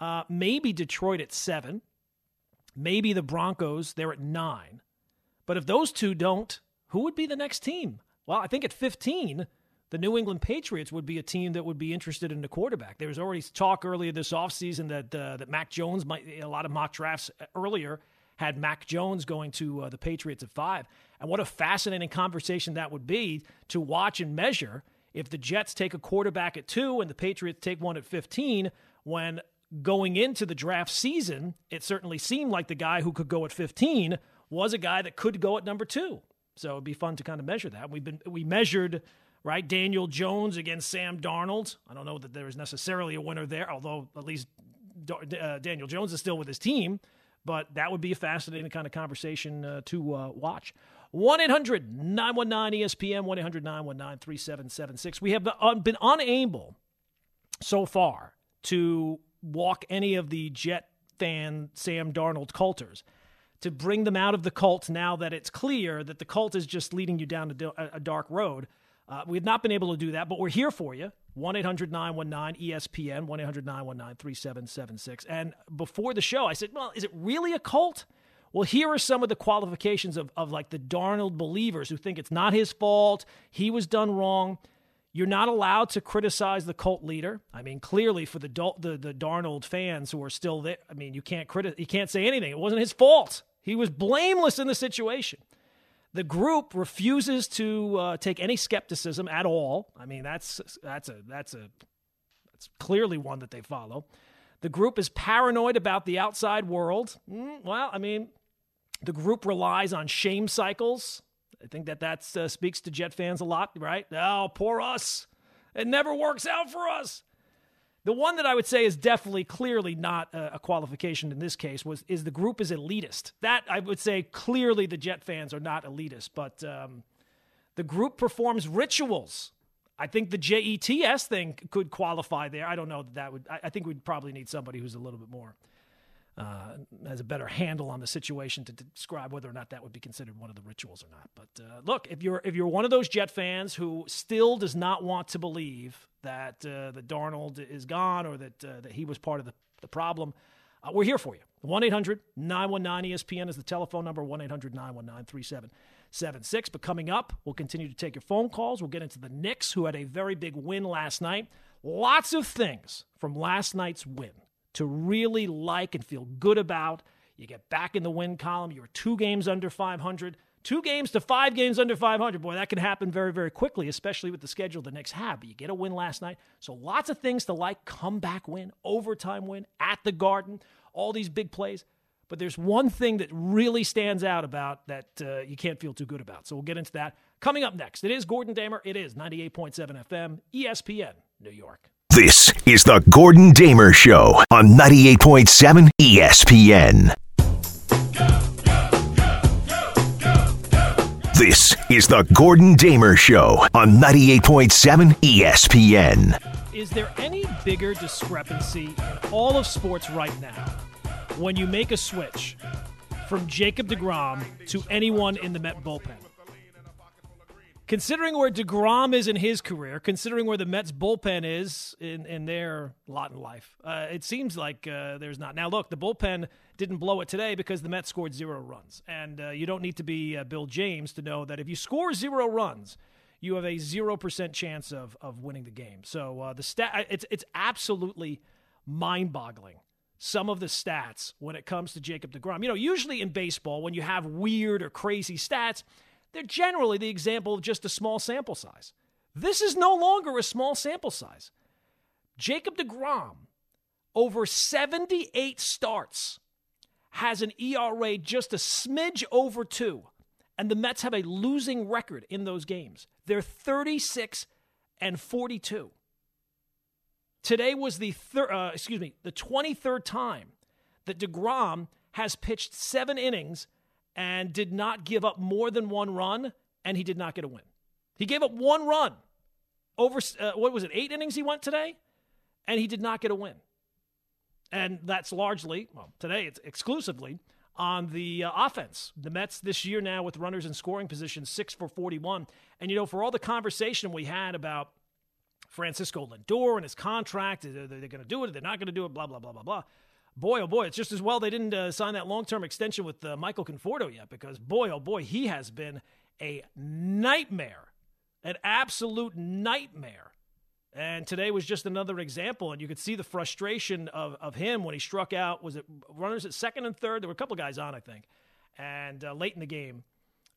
uh, maybe Detroit at seven, maybe the Broncos, they're at nine. But if those two don't, who would be the next team? Well, I think at 15, the New England Patriots would be a team that would be interested in the quarterback. There was already talk earlier this offseason that uh, that Mac Jones might a lot of mock drafts earlier had Mac Jones going to uh, the Patriots at 5. And what a fascinating conversation that would be to watch and measure if the Jets take a quarterback at 2 and the Patriots take one at 15 when going into the draft season, it certainly seemed like the guy who could go at 15 was a guy that could go at number 2. So it'd be fun to kind of measure that. We've been we measured right? Daniel Jones against Sam Darnold. I don't know that there is necessarily a winner there, although at least uh, Daniel Jones is still with his team. But that would be a fascinating kind of conversation uh, to uh, watch. 1 800 919 ESPN, 1 800 919 3776. We have been unable so far to walk any of the Jet fan Sam Darnold culters to bring them out of the cult now that it's clear that the cult is just leading you down a dark road. Uh, we have not been able to do that, but we're here for you. 1 800 919 ESPN, 1 800 919 3776. And before the show, I said, well, is it really a cult? Well, here are some of the qualifications of, of like the Darnold believers who think it's not his fault, he was done wrong. You're not allowed to criticize the cult leader. I mean, clearly for the the, the Darnold fans who are still there, I mean, you can't criti- you can't say anything. It wasn't his fault. He was blameless in the situation. The group refuses to uh, take any skepticism at all. I mean, that's that's a that's a that's clearly one that they follow. The group is paranoid about the outside world. Mm, well, I mean, the group relies on shame cycles. I think that that uh, speaks to Jet fans a lot, right? Oh, poor us. It never works out for us. The one that I would say is definitely clearly not a, a, qualification in this case was is the group is elitist. That I would say clearly the Jet fans are not elitist, but um, the group performs rituals. I think the JETS thing could qualify there. I don't know that that would. I, I think we'd probably need somebody who's a little bit more uh, has a better handle on the situation to describe whether or not that would be considered one of the rituals or not. But uh, look, if you're if you're one of those Jet fans who still does not want to believe that uh, that Darnold is gone or that uh, that he was part of the, the problem, uh, we're here for you. 1 800 919 ESPN is the telephone number 1 800 919 3776. But coming up, we'll continue to take your phone calls. We'll get into the Knicks, who had a very big win last night. Lots of things from last night's win to really like and feel good about. You get back in the win column. You're two games under 500. Two games to five games under 500. Boy, that can happen very, very quickly, especially with the schedule the Knicks have. But you get a win last night. So lots of things to like comeback win, overtime win at the Garden, all these big plays. But there's one thing that really stands out about that uh, you can't feel too good about. So we'll get into that coming up next. It is Gordon Damer. It is 98.7 FM, ESPN, New York. This is the Gordon Damer Show on 98.7 ESPN. This is the Gordon Damer Show on 98.7 ESPN. Is there any bigger discrepancy in all of sports right now when you make a switch from Jacob DeGrom to anyone in the Met bullpen? Considering where DeGrom is in his career, considering where the Mets bullpen is in, in their lot in life, uh, it seems like uh, there's not. Now, look, the bullpen didn't blow it today because the Mets scored zero runs. And uh, you don't need to be uh, Bill James to know that if you score zero runs, you have a 0% chance of, of winning the game. So uh, the stat, it's, it's absolutely mind boggling some of the stats when it comes to Jacob DeGrom. You know, usually in baseball, when you have weird or crazy stats, they're generally the example of just a small sample size. This is no longer a small sample size. Jacob DeGrom, over 78 starts, has an ERA just a smidge over two, and the Mets have a losing record in those games. They're 36 and 42. Today was the thir- uh, excuse me, the 23rd time that DeGrom has pitched 7 innings and did not give up more than one run, and he did not get a win. He gave up one run over, uh, what was it, eight innings he went today, and he did not get a win. And that's largely, well, today it's exclusively on the uh, offense. The Mets this year now with runners in scoring position, six for 41. And, you know, for all the conversation we had about Francisco Lindor and his contract, they're, they're going to do it, they're not going to do it, blah, blah, blah, blah, blah boy, oh boy, it's just as well they didn't uh, sign that long term extension with uh, Michael Conforto yet because, boy, oh boy, he has been a nightmare, an absolute nightmare. And today was just another example, and you could see the frustration of, of him when he struck out. Was it runners at second and third? There were a couple guys on, I think. And uh, late in the game,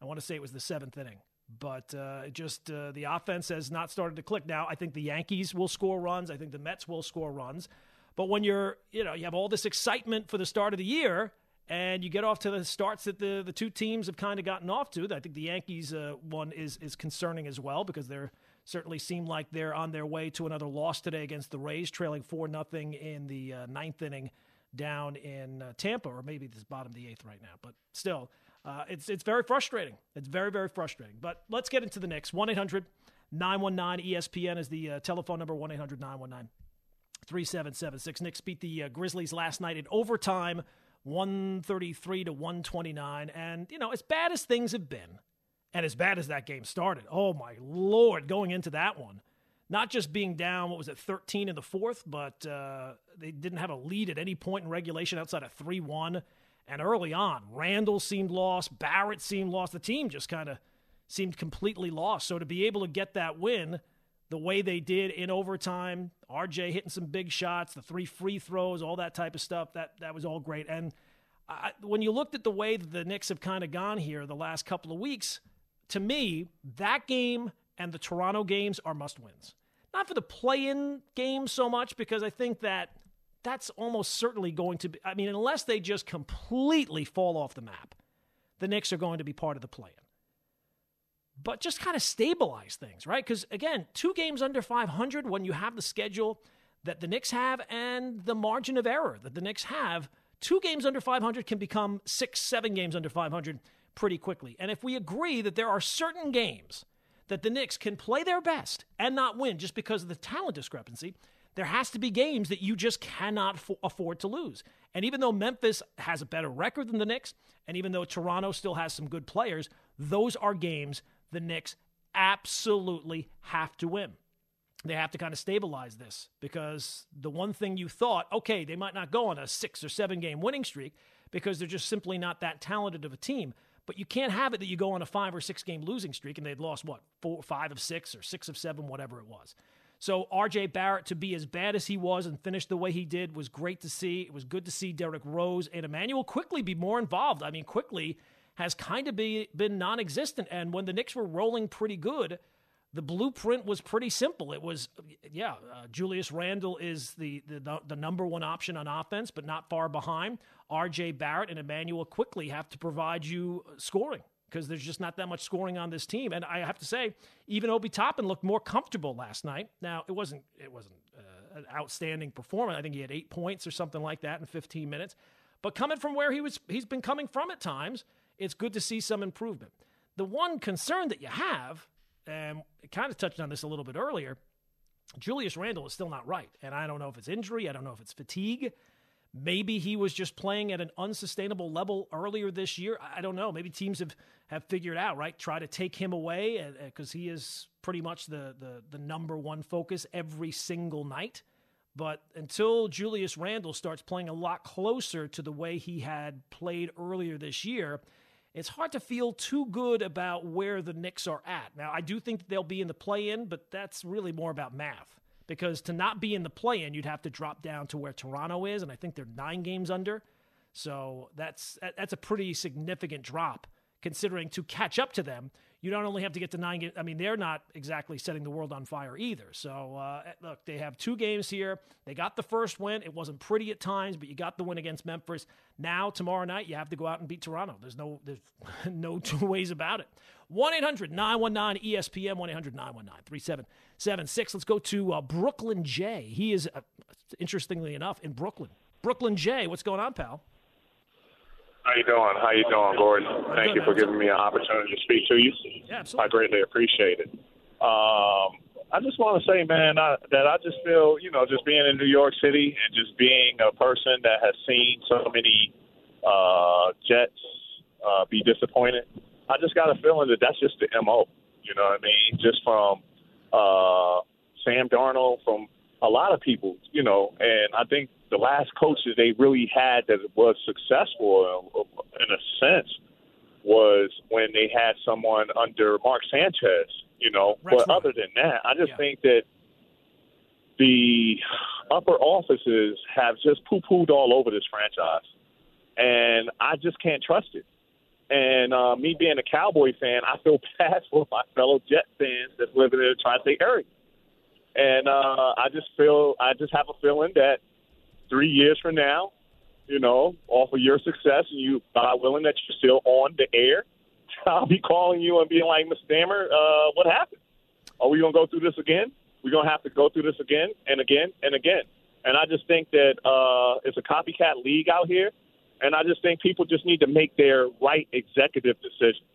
I want to say it was the seventh inning. But uh, just uh, the offense has not started to click. Now, I think the Yankees will score runs. I think the Mets will score runs. But when you're, you know, you have all this excitement for the start of the year, and you get off to the starts that the the two teams have kind of gotten off to. I think the Yankees uh, one is is concerning as well because they're certainly seem like they're on their way to another loss today against the Rays, trailing four nothing in the uh, ninth inning down in uh, Tampa, or maybe this bottom of the eighth right now. But still, uh, it's it's very frustrating. It's very very frustrating. But let's get into the Knicks. One 919 ESPN is the uh, telephone number. One 919 3776. Knicks beat the uh, Grizzlies last night in overtime, 133 to 129. And, you know, as bad as things have been, and as bad as that game started, oh my Lord, going into that one, not just being down, what was it, 13 in the fourth, but uh, they didn't have a lead at any point in regulation outside of 3 1. And early on, Randle seemed lost, Barrett seemed lost. The team just kind of seemed completely lost. So to be able to get that win, the way they did in overtime. RJ hitting some big shots, the three free throws, all that type of stuff. That that was all great. And I, when you looked at the way the Knicks have kind of gone here the last couple of weeks, to me, that game and the Toronto games are must wins. Not for the play-in game so much because I think that that's almost certainly going to be. I mean, unless they just completely fall off the map, the Knicks are going to be part of the play-in but just kind of stabilize things, right? Because again, two games under 500 when you have the schedule that the Knicks have and the margin of error that the Knicks have, two games under 500 can become six, seven games under 500 pretty quickly. And if we agree that there are certain games that the Knicks can play their best and not win just because of the talent discrepancy. There has to be games that you just cannot afford to lose. And even though Memphis has a better record than the Knicks, and even though Toronto still has some good players, those are games the Knicks absolutely have to win. They have to kind of stabilize this because the one thing you thought, okay, they might not go on a six or seven game winning streak because they're just simply not that talented of a team. But you can't have it that you go on a five or six game losing streak and they'd lost what four, five of six or six of seven, whatever it was. So RJ Barrett to be as bad as he was and finish the way he did was great to see. It was good to see Derrick Rose and Emmanuel Quickley be more involved. I mean, Quickley has kind of be, been non-existent, and when the Knicks were rolling pretty good, the blueprint was pretty simple. It was, yeah, uh, Julius Randle is the, the the number one option on offense, but not far behind. R.J. Barrett and Emmanuel Quickley have to provide you scoring because there's just not that much scoring on this team. And I have to say, even Obi Toppin looked more comfortable last night. Now it wasn't it wasn't uh, an outstanding performance. I think he had eight points or something like that in 15 minutes. But coming from where he was, he's been coming from at times. It's good to see some improvement. The one concern that you have and kind of touched on this a little bit earlier. Julius Randle is still not right. And I don't know if it's injury, I don't know if it's fatigue. Maybe he was just playing at an unsustainable level earlier this year. I don't know. Maybe teams have, have figured out, right? Try to take him away uh, uh, because he is pretty much the, the, the number one focus every single night. But until Julius Randle starts playing a lot closer to the way he had played earlier this year, it's hard to feel too good about where the Knicks are at. Now, I do think they'll be in the play in, but that's really more about math. Because to not be in the play in, you'd have to drop down to where Toronto is, and I think they're nine games under. So that's that's a pretty significant drop considering to catch up to them, you don't only have to get to nine games. I mean, they're not exactly setting the world on fire either. So, uh, look, they have two games here. They got the first win. It wasn't pretty at times, but you got the win against Memphis. Now, tomorrow night, you have to go out and beat Toronto. There's no, there's no two ways about it. 1 800 919 ESPN, 1 800 919 3776. Let's go to uh, Brooklyn J. He is, uh, interestingly enough, in Brooklyn. Brooklyn J. What's going on, pal? How you doing? How you doing, Gordon? Thank you for giving me an opportunity to speak to you. Yeah, absolutely. I greatly appreciate it. Um, I just want to say, man, I, that I just feel, you know, just being in New York City and just being a person that has seen so many uh, Jets uh, be disappointed. I just got a feeling that that's just the mo. You know what I mean? Just from uh, Sam Darnold, from a lot of people, you know, and I think the last coaches they really had that was successful in a sense was when they had someone under Mark Sanchez, you know. That's but right. other than that, I just Yeah. think that the upper offices have just poo pooed all over this franchise. And I just can't trust it. And uh, me being a Cowboy fan, I feel bad for my fellow Jet fans that's living in the tri-state area. And uh, I just feel, I just have a feeling that three years from now, you know, off of your success, and you, God willing, that you're still on the air, I'll be calling you and being like, Mr. Damer, uh, what happened? Are we to go through this again? We're to have to go through this again and again and again. And I just think that uh, it's a copycat league out here. And I just think people just need to make their right executive decisions.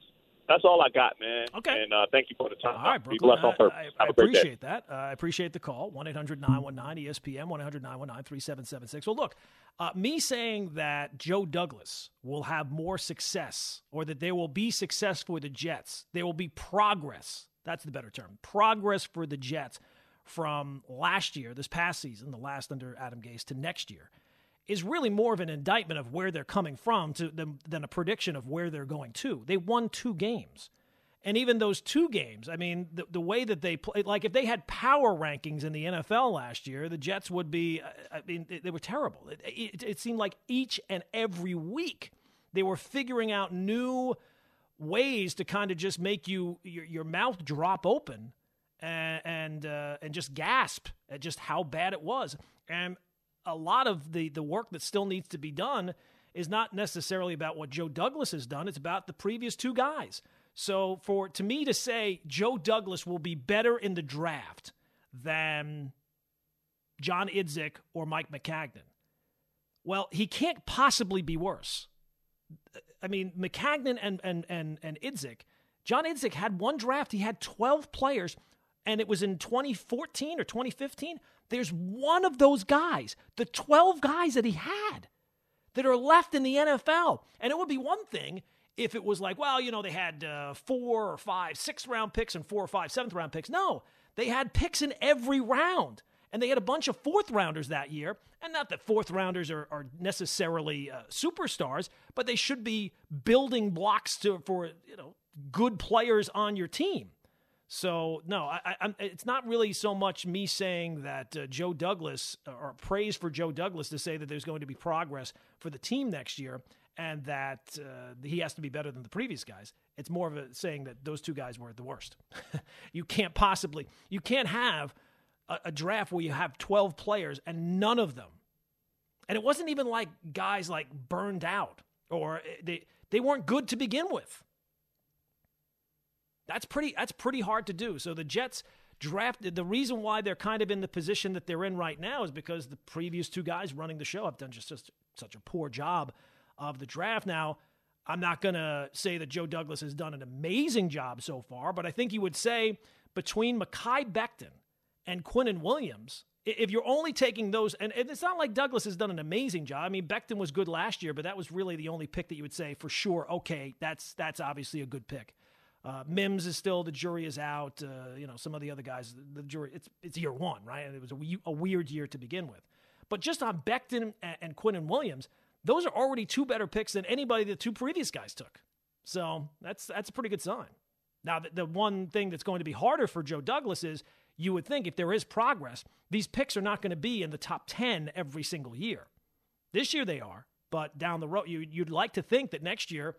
That's all I got, man. Okay. And uh, thank you for the time. All right, Be Brooklyn. blessed on I, purpose. I- Have I a great day. appreciate that. Uh, I appreciate the call. 1 800 919 ESPN, 1 800 919 3776. Well, look, uh, me saying that Joe Douglas will have more success or that there will be success for the Jets, there will be progress. That's the better term. Progress for the Jets from last year, this past season, the last under Adam Gase, to next year is really more of an indictment of where they're coming from to, than, a prediction of where they're going to. They won two games. And even those two games, I mean, the, the way that they played, like if they had power rankings in the NFL last year, the Jets would be, I mean, they, they were terrible. It, it, it seemed like each and every week they were figuring out new ways to kind of just make you, your, your mouth drop open and, and, uh, and just gasp at just how bad it was. And a lot of the, the work that still needs to be done is not necessarily about what Joe Douglas has done, it's about the previous two guys. So for to me to say Joe Douglas will be better in the draft than John Idzik or Mike Maccagnan, well, he can't possibly be worse. I mean, Maccagnan and and and and Idzik John Idzik had one draft. He had 12 players, and it was in 2014 or 2015. There's one of those guys, the 12 guys that he had, that are left in the NFL. And it would be one thing if it was like, well, you know, they had uh, four or five, six round picks and four or five seventh round picks. No, they had picks in every round. And they had a bunch of fourth rounders that year. And not that fourth rounders are, are necessarily uh, superstars, but they should be building blocks to, for, you know, good players on your team. So no, I, I, it's not really so much me saying that uh, Joe Douglas or praise for Joe Douglas to say that there's going to be progress for the team next year and that uh, he has to be better than the previous guys. It's more of a saying that those two guys were at the worst. you can't possibly, you can't have a, a draft where you have 12 players and none of them, and it wasn't even like guys like burned out or eh, they they weren't good to begin with. That's pretty that's pretty hard to do. So the Jets drafted the reason why they're kind of in the position that they're in right now is because the previous two guys running the show have done just, just such a poor job of the draft. Now, I'm not going to say that Joe Douglas has done an amazing job so far, but I think you would say between Mekhi Becton and Quinnen Williams, if you're only taking those, and it's not like Douglas has done an amazing job. I mean, Becton was good last year, but that was really the only pick that you would say for sure. Okay, that's that's obviously a good pick. Uh, Mims is still the jury is out. Uh, you know, some of the other guys, the jury. It's it's year one, right? And it was a, a weird year to begin with. But just on Becton and, and Quinnen Williams, those are already two better picks than anybody the two previous guys took. So that's that's a pretty good sign. Now, the, the one thing that's going to be harder for Joe Douglas is you would think if there is progress, these picks are not going to be in the top ten every single year. This year they are, but down the road, you, you'd like to think that next year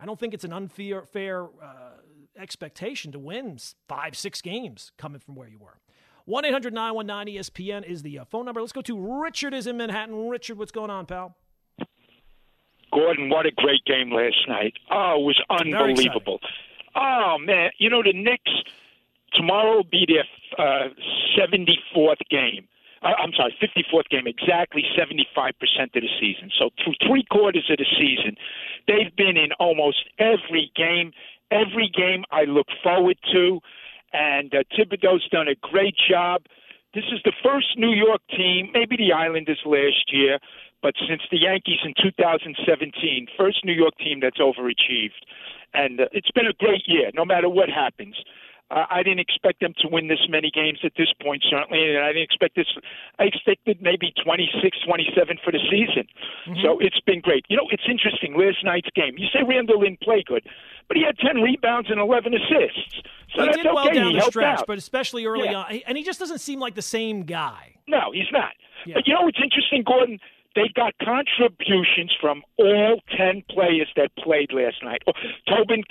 I don't think it's an unfair fair, uh, expectation to win five, six games coming from where you were. 1 800 919 ESPN is the uh, phone number. Let's go to Richard, is in Manhattan. Richard, what's going on, pal? Gordon, what a great game last night. Oh, it was unbelievable. Oh, man. You know, the Knicks tomorrow will be their uh, 74th game I'm sorry, 54th game, exactly 75% of the season. So through three quarters of the season, they've been in almost every game. Every game I look forward to, and uh, Thibodeau's done a great job. This is the first New York team, maybe the Islanders last year, but since the Yankees in 2017, first New York team that's overachieved. And uh, it's been a great year, no matter what happens. Uh, I didn't expect them to win this many games at this point, certainly, and I didn't expect this. I expected maybe 26, 27 for the season. Mm-hmm. So it's been great. You know, it's interesting. Last night's game, you say Randle didn't play good, but he had 10 rebounds and 11 assists. So he that's did okay. down he the stretch, out. but especially early yeah. on, and he just doesn't seem like the same guy. No, he's not. Yeah. But you know what's interesting, Gordon? They got contributions from all 10 players that played last night. Oh, Tobin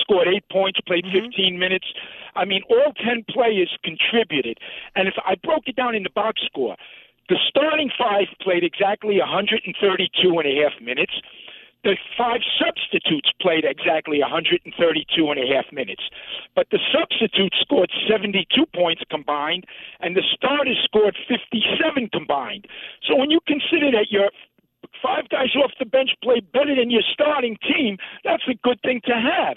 scored eight points, played mm-hmm. 15 minutes. I mean, all 10 players contributed. And if I broke it down in the box score, the starting five played exactly 132 and a half minutes. The five substitutes played exactly 132 and a half minutes. But the substitutes scored 72 points combined, and the starters scored 57 combined. So when you consider that your five guys off the bench played better than your starting team, that's a good thing to have.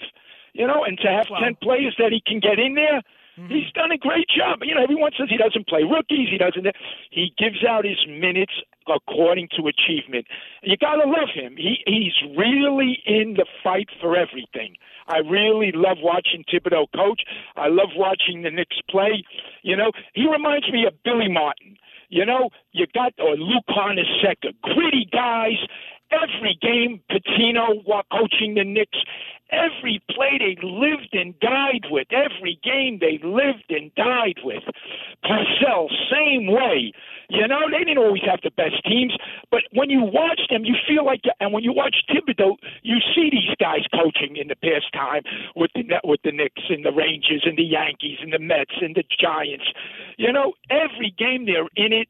You know, and to have Wow. 10 players that he can get in there, Mm-hmm. He's done a great job. You know, everyone says he doesn't play rookies. He doesn't. He gives out his minutes according to achievement. You gotta love him. He he's really in the fight for everything. I really love watching Thibodeau coach. I love watching the Knicks play. You know, he reminds me of Billy Martin. You know, you got or Luke Hornacek, gritty guys. Every game, Pitino while coaching the Knicks, every play they lived and died with. Every game they lived and died with. Parcell, same way. You know, they didn't always have the best teams, but when you watch them, you feel like, and when you watch Thibodeau, you see these guys coaching in the past time with the with the Knicks and the Rangers and the Yankees and the Mets and the Giants. You know, every game they're in it.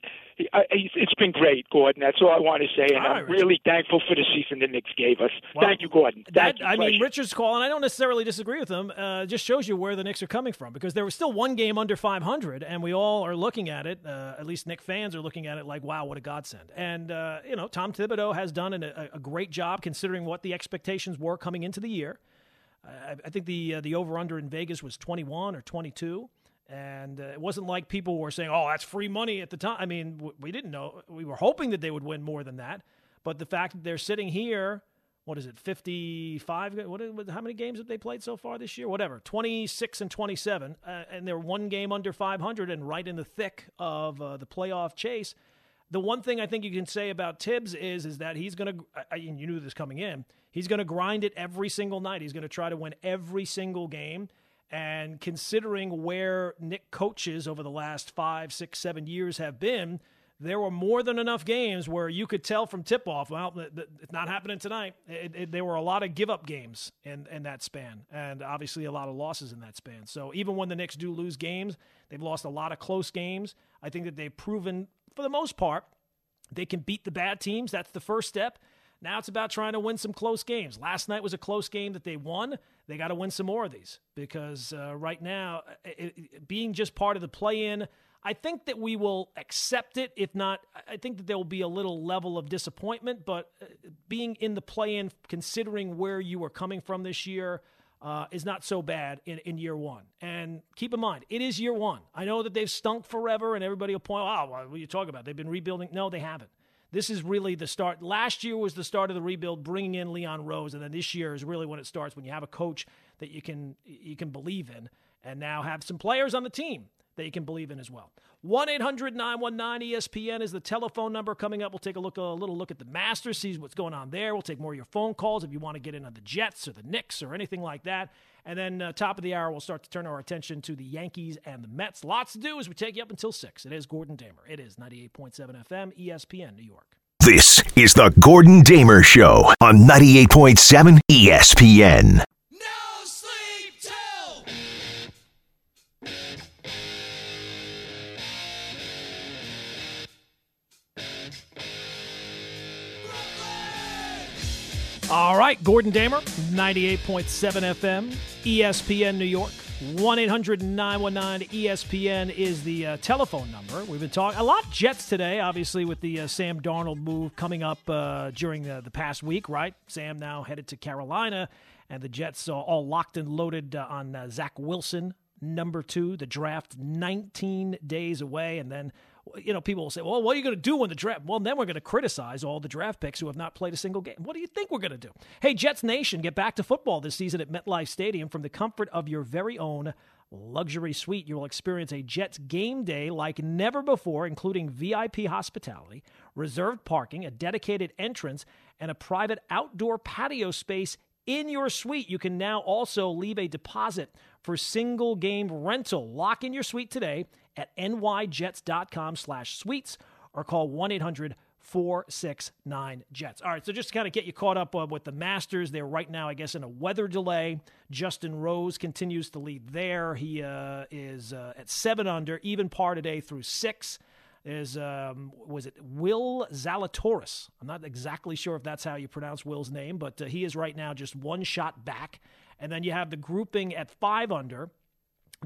I- It's been great, Gordon. That's all I want to say, and All right, I'm Richard. really thankful for the season the Knicks gave us. Thank you, Gordon. That, you. I mean, Richard's call, and I don't necessarily disagree with him. Uh, just shows you where the Knicks are coming from because there was still one game under 500, and we all are looking at it. Uh, at least Knick fans are looking at it like, "Wow, what a godsend!" And uh, you know, Tom Thibodeau has done an, a, a great job considering what the expectations were coming into the year. I, I think the uh, the over under in Vegas was 21 or 22. And uh, it wasn't like people were saying, "Oh, that's free money" at the time. I mean, w- we didn't know. We were hoping that they would win more than that. But the fact that they're sitting here, what is it, 55? What, how many games have they played so far this year? Whatever, 26 and 27. Uh, and they're one game under 500 and right in the thick of uh, the playoff chase. The one thing I think you can say about Thibs is is that he's going to, you knew this coming in, he's going to grind it every single night. He's going to try to win every single game. And considering where Knick coaches over the last five, six, seven years have been, there were more than enough games where you could tell from tip off, well, it's not happening tonight. It, it, there were a lot of give up games in, in that span, and obviously a lot of losses in that span. So even when the Knicks do lose games, they've lost a lot of close games. I think that they've proven, for the most part, they can beat the bad teams. That's the first step. Now it's about trying to win some close games. Last night was a close game that they won. They got to win some more of these because uh, right now, it, it, being just part of the play in, I think that we will accept it. If not, I think that there will be a little level of disappointment. But uh, being in the play in, considering where you are coming from this year, uh, is not so bad in, in year one. And keep in mind, it is year one. I know that they've stunk forever, and everybody will point, oh, what are you talking about? They've been rebuilding. No, they haven't. This is really the start. Last year was the start of the rebuild, bringing in Leon Rose, and then this year is really when it starts. When you have a coach that you can you can believe in, and now have some players on the team that you can believe in as well. 1 800 919 ESPN is the telephone number coming up. We'll take a look a little look at the Masters, see what's going on there. We'll take more of your phone calls if you want to get in on the Jets or the Knicks or anything like that. And then uh, top of the hour, we'll start to turn our attention to the Yankees and the Mets. Lots to do as we take you up until 6. It is Gordon Damer. It is 98.7 FM, ESPN, New York. This is the Gordon Damer Show on 98.7 ESPN. All right, Gordon Damer, 98.7 FM, ESPN New York. 1 800 919 ESPN is the uh, telephone number. We've been talking a lot Jets today, obviously, with the uh, Sam Darnold move coming up uh, during the, the past week, right? Sam now headed to Carolina, and the Jets are all locked and loaded uh, on uh, Zach Wilson, number two. The draft 19 days away, and then you know, people will say, well, what are you going to do when the draft? Well, then we're going to criticize all the draft picks who have not played a single game. What do you think we're going to do? Hey, Jets Nation, get back to football this season at MetLife Stadium from the comfort of your very own luxury suite. You will experience a Jets game day like never before, including VIP hospitality, reserved parking, a dedicated entrance, and a private outdoor patio space in your suite. You can now also leave a deposit for single game rental. Lock in your suite today at nyjets.com slash suites or call 1-800 469 Jets. All right, so just to kind of get you caught up uh, with the Masters, they're right now, I guess, in a weather delay. Justin Rose continues to lead there. He uh, is uh, at seven under, even par today through six. Is um, was it Will Zalatoris? I'm not exactly sure if that's how you pronounce Will's name, but uh, he is right now just one shot back. And then you have the grouping at five under.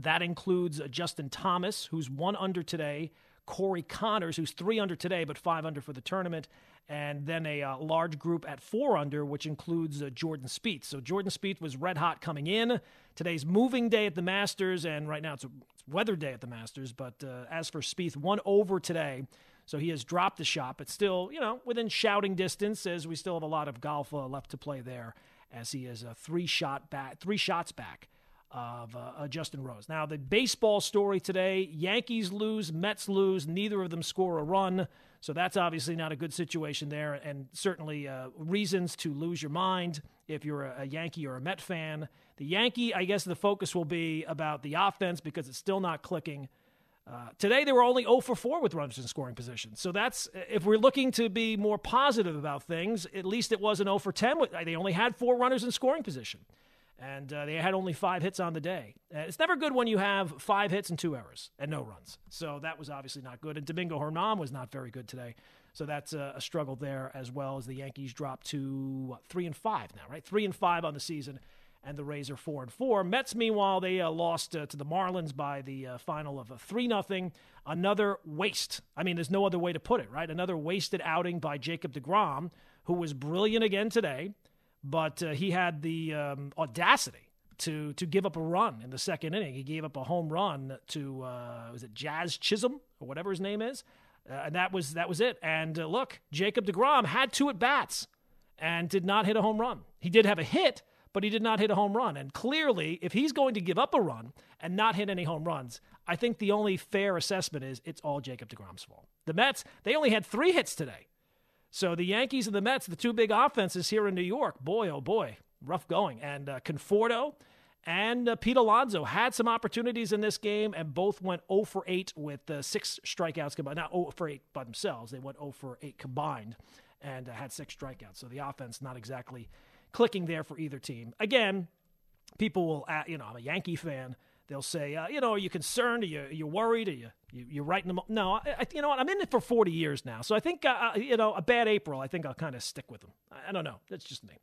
That includes uh, Justin Thomas, who's one under today, Corey Conners, who's three under today, but five under for the tournament, and then a uh, large group at four under, which includes uh, Jordan Spieth. So Jordan Spieth was red hot coming in. Today's moving day at the Masters, and right now it's, a, weather day at the Masters. But uh, as for Spieth, one over today. So he has dropped the shot, but still, you know, within shouting distance, as we still have a lot of golf uh, left to play there, as he is a three shot back, three shots back of uh, uh, Justin Rose. Now, the baseball story today Yankees lose, Mets lose, neither of them score a run. So that's obviously not a good situation there, and certainly uh, reasons to lose your mind if you're a, a, Yankee or a Met fan. The Yankee, I guess the focus will be about the offense because it's still not clicking. Uh, today they were only 0 for 4 with runners in scoring position. So that's if we're looking to be more positive about things, at least it wasn't 0 for 10. They only had four runners in scoring position and uh, they had only five hits on the day. Uh, it's never good when you have five hits and two errors and no runs. So that was obviously not good. And Domingo Germán was not very good today. So that's a, a struggle there as well as the Yankees drop to what, three and five now, right? Three and five on the season, and the Rays are four and four. Mets, meanwhile, they uh, lost uh, to the Marlins by the uh, final of a three nothing. Another waste. I mean, there's no other way to put it, right? Another wasted outing by Jacob Degrom, who was brilliant again today but uh, he had the um, audacity to to give up a run in the second inning. He gave up a home run to uh, was it Jazz Chisholm or whatever his name is, uh, and that was that was it. And uh, look, Jacob Degrom had two at bats and did not hit a home run. He did have a hit, but he did not hit a home run. And clearly, if he's going to give up a run and not hit any home runs, I think the only fair assessment is it's all Jacob Degrom's fault. The Mets they only had three hits today. So the Yankees and the Mets, the two big offenses here in New York, boy, oh boy, rough going. And uh, Conforto and uh, Pete Alonso had some opportunities in this game, and both went 0 for 8 with uh, six strikeouts combined. Not 0 for 8 by themselves, they went 0 for 8 combined and uh, had six strikeouts. So the offense not exactly clicking there for either team. Again, people will, uh, you know, I'm a Yankee fan. They'll say, uh, you know, are you concerned? Are you, are you worried? Are you, you you're writing them? Up? No, I, I, you know what? I'm in it for 40 years now, so I think, uh, you know, a bad April. I think I'll kind of stick with them. I, I don't know. That's just me.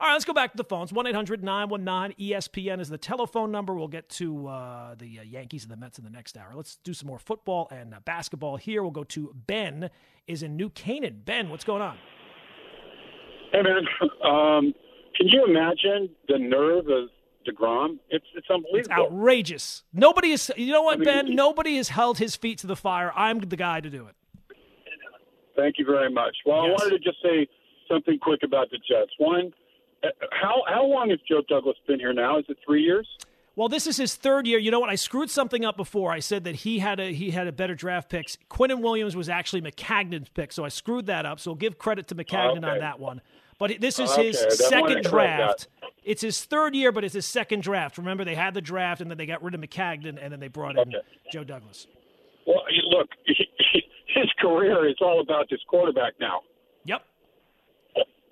All right, let's go back to the phones. 1 800 919 ESPN is the telephone number. We'll get to uh, the uh, Yankees and the Mets in the next hour. Let's do some more football and uh, basketball here. We'll go to Ben, is in New Canaan. Ben, what's going on? Hey, man. Um, can you imagine the nerve of Degrom? It's it's unbelievable. It's outrageous. Nobody is. You know what, I mean, Ben? Nobody has held his feet to the fire. I'm the guy to do it. Thank you very much. Well, Yes. I wanted to just say something quick about the Jets. One, uh, how how long has Joe Douglas been here now? Is it three years? Well, this is his third year. You know what? I screwed something up before. I said that he had a he had a better draft picks. Quinnen Williams was actually Maccagnan's pick, so I screwed that up. So I'll give credit to Maccagnan on Okay. that one. But this is Okay, his second draft. It's his third year, but it's his second draft. Remember, they had the draft, and then they got rid of Maccagnan, and then they brought in Joe Douglas. Well, look, his career is all about this quarterback now. Yep.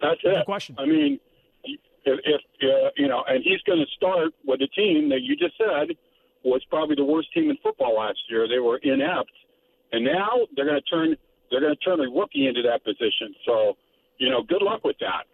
That's it. No question. I mean, if, if uh, you know, and he's going to start with a team that you just said was probably the worst team in football last year. They were inept, and now they're going to turn they're going to turn a rookie into that position. So, you know, good luck with that.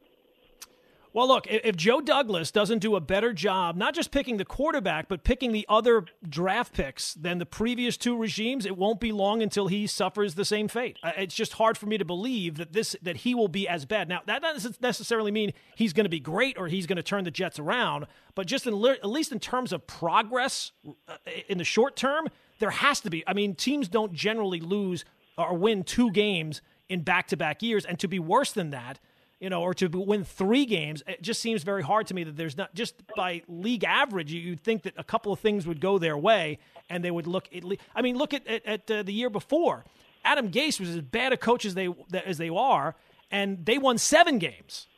Well, look, if Joe Douglas doesn't do a better job, not just picking the quarterback, but picking the other draft picks than the previous two regimes, it won't be long until he suffers the same fate. It's just hard for me to believe that this that he will be as bad. Now, that doesn't necessarily mean he's going to be great or he's going to turn the Jets around, but just in at least in terms of progress uh, in the short term, there has to be. I mean, teams don't generally lose or win two games in back-to-back years, and to be worse than that you know, or to win three games, it just seems very hard to me that there's not just by league average. you- You'd think that a couple of things would go their way, and they would look. At le- I mean, look at at, at uh, the year before. Adam Gase was as bad a coach as they as they are, and they won seven games.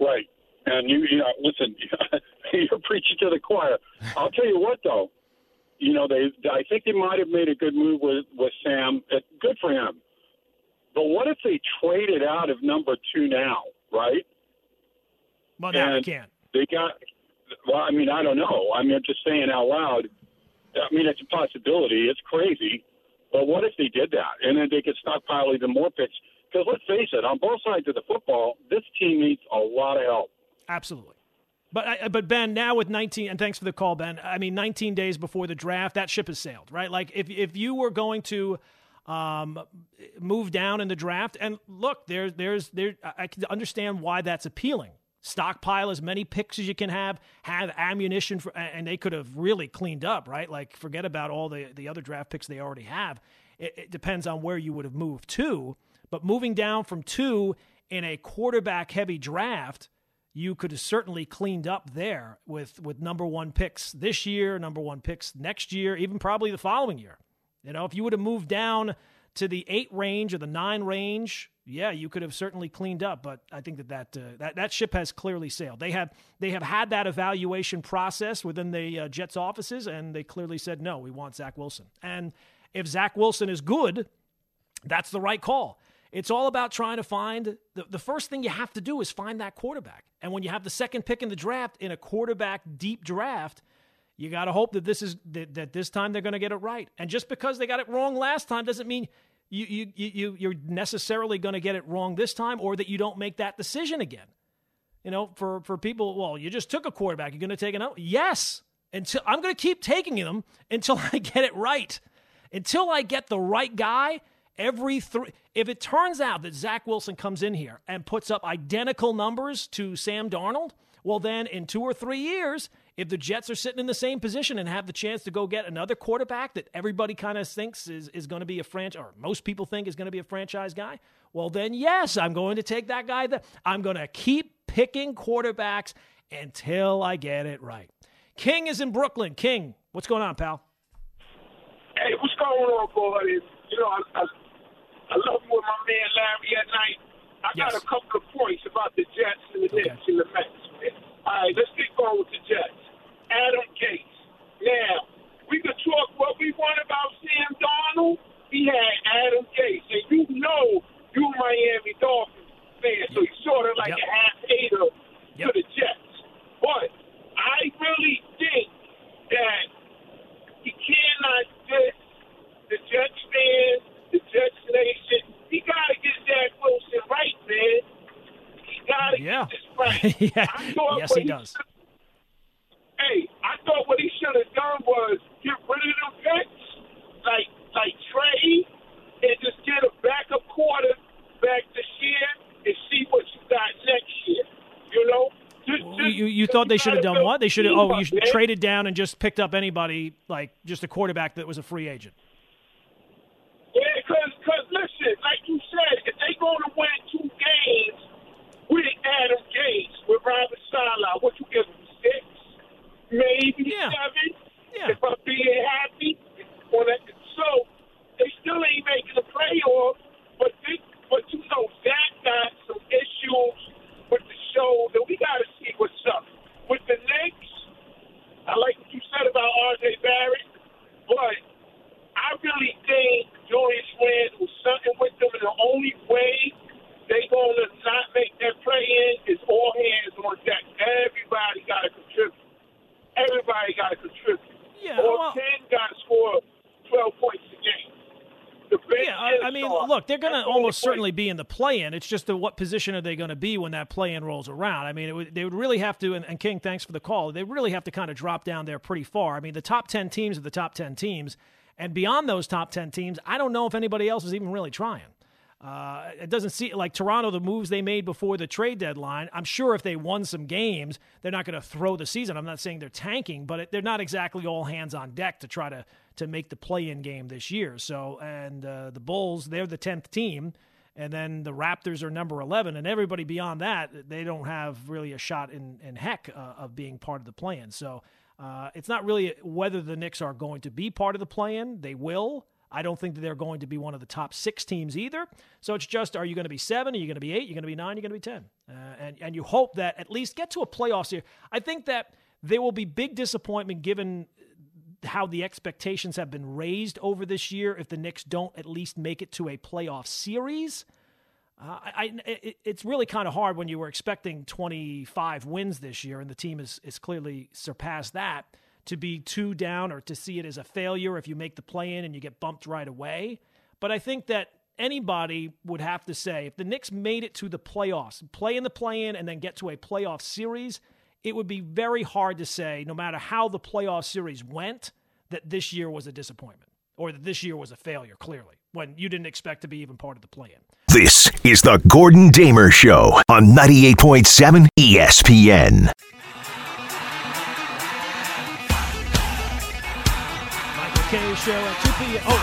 Right. And you, you know, listen, you're preaching to the choir. I'll tell you what, though, you know, they, I think they might have made a good move with with Sam. Good for him. But what if they traded out of number two now, right? Well, now they And can't. They got. Well, I mean, I don't know. I mean, I'm just saying out loud. I mean, it's a possibility. It's crazy. But what if they did that, and then they could stockpile even more picks? Because let's face it, on both sides of the football, this team needs a lot of help. Absolutely. But I, but Ben, now with 19, and thanks for the call, Ben. I mean, 19 days before the draft, that ship has sailed, right? Like if if you were going to um, move down in the draft, and look, there's there's there, I I can understand why that's appealing. Stockpile as many picks as you can have, have ammunition for, and they could have really cleaned up, right? Like forget about all the the other draft picks they already have. It, it depends on where you would have moved to, but moving down from two in a quarterback heavy draft you could have certainly cleaned up there with with number one picks this year, number one picks next year, even probably the following year. You know, if you would have moved down to the eight range or the nine range, yeah, you could have certainly cleaned up. But I think that that uh, that, that ship has clearly sailed. They have they have had that evaluation process within the uh, Jets offices, and they clearly said no, we want Zach Wilson. And if Zach Wilson is good, that's the right call. It's all about trying to find the, the first thing you have to do is find that quarterback. And when you have the second pick in the draft in a quarterback deep draft, you got to hope that this is that, that this time they're going to get it right. And just because they got it wrong last time doesn't mean you you you you're necessarily going to get it wrong this time or that you don't make that decision again. You know, for for people, well, you just took a quarterback, you're going to take another. Yes, until I'm going to keep taking them until I get it right. Until I get the right guy, every three. If it turns out that Zach Wilson comes in here and puts up identical numbers to Sam Darnold, Well, then in two or three years, if the Jets are sitting in the same position and have the chance to go get another quarterback that everybody kind of thinks is, is going to be a franchise, or most people think is going to be a franchise guy, well, then yes, I'm going to take that guy. That I'm going to keep picking quarterbacks until I get it right. King is in Brooklyn. King, what's going on, pal? Hey, what's going on, boys? You know, I, I, I love with my man Larry at night. I got a couple of points about the Jets and the Knicks and the Mets. All right, let's get going with the Jets. Adam Gase. Now, we could talk what we want about Sam Darnold. He had Adam Gase, and you know you Miami Dolphins fan, so he's sort of like a half hater to the Jets. But I really think that he cannot diss the Jets fans, the Jets nation. He got to get Zach Wilson right, man. He got to Yeah. get this right. yeah. Yes, he does. Hey, I thought what he should have done was get rid of them picks, like like trade, and just get a backup quarter back this year and see what you got next year. You know, just, just You, you thought they should have done what? They should have. Oh, you traded down and just picked up anybody like just a quarterback that was a free agent. Yeah, because cause listen, like you said, if they going to win two games with Adam Gase, with Robert Saleh, what you give them six, maybe seven. If I'm being happy, on that, so they still ain't making the playoff. But this, but you know, Zach got some issues with the shoulder. We got to see what's up with the Knicks. I like what you said about R.J. Barrett, but I really think Julius Randle something with them, and the only way they gonna not make that play in is all hands on deck. Everybody got to contribute. Everybody got to contribute. Yeah, all well- ten got to score twelve points a game. The bench Yeah, I, I is mean, star. look, they're going to That's the only almost certainly be in the play-in. It's just the, what position are they going to be when that play-in rolls around? I mean, it would, they would really have to. And, and King, thanks for the call. They really have to kind of drop down there pretty far. I mean, the top ten teams are the top ten teams, and beyond those top ten teams, I don't know if anybody else is even really trying. Uh, it doesn't seem like Toronto, the moves they made before the trade deadline. I'm sure if they won some games, they're not going to throw the season. I'm not saying they're tanking, but they're not exactly all hands on deck to try to to make the play-in game this year. So, and uh, the Bulls, they're the 10th team, and then the Raptors are number 11, and everybody beyond that, they don't have really a shot in in heck uh, of being part of the play-in. So. Uh, it's not really whether the Knicks are going to be part of the play-in. They will. I don't think that they're going to be one of the top six teams either. So it's just, are you going to be seven? Are you going to be eight? You're you going to be nine? You're you going to be ten? Uh, and and you hope that at least get to a playoff series. I think that there will be big disappointment given how the expectations have been raised over this year if the Knicks don't at least make it to a playoff series. Uh, I, it, it's really kind of hard when you were expecting 25 wins this year, and the team has, is clearly surpassed that. To be two down or to see it as a failure if you make the play in and you get bumped right away. But I think that anybody would have to say if the Knicks made it to the playoffs, play in the play in, and then get to a playoff series, it would be very hard to say, no matter how the playoff series went, that this year was a disappointment or that this year was a failure, clearly, when you didn't expect to be even part of the play in. This is the Gordon Damer Show on 98.7 ESPN. K. Show at 2 p.m. Oh,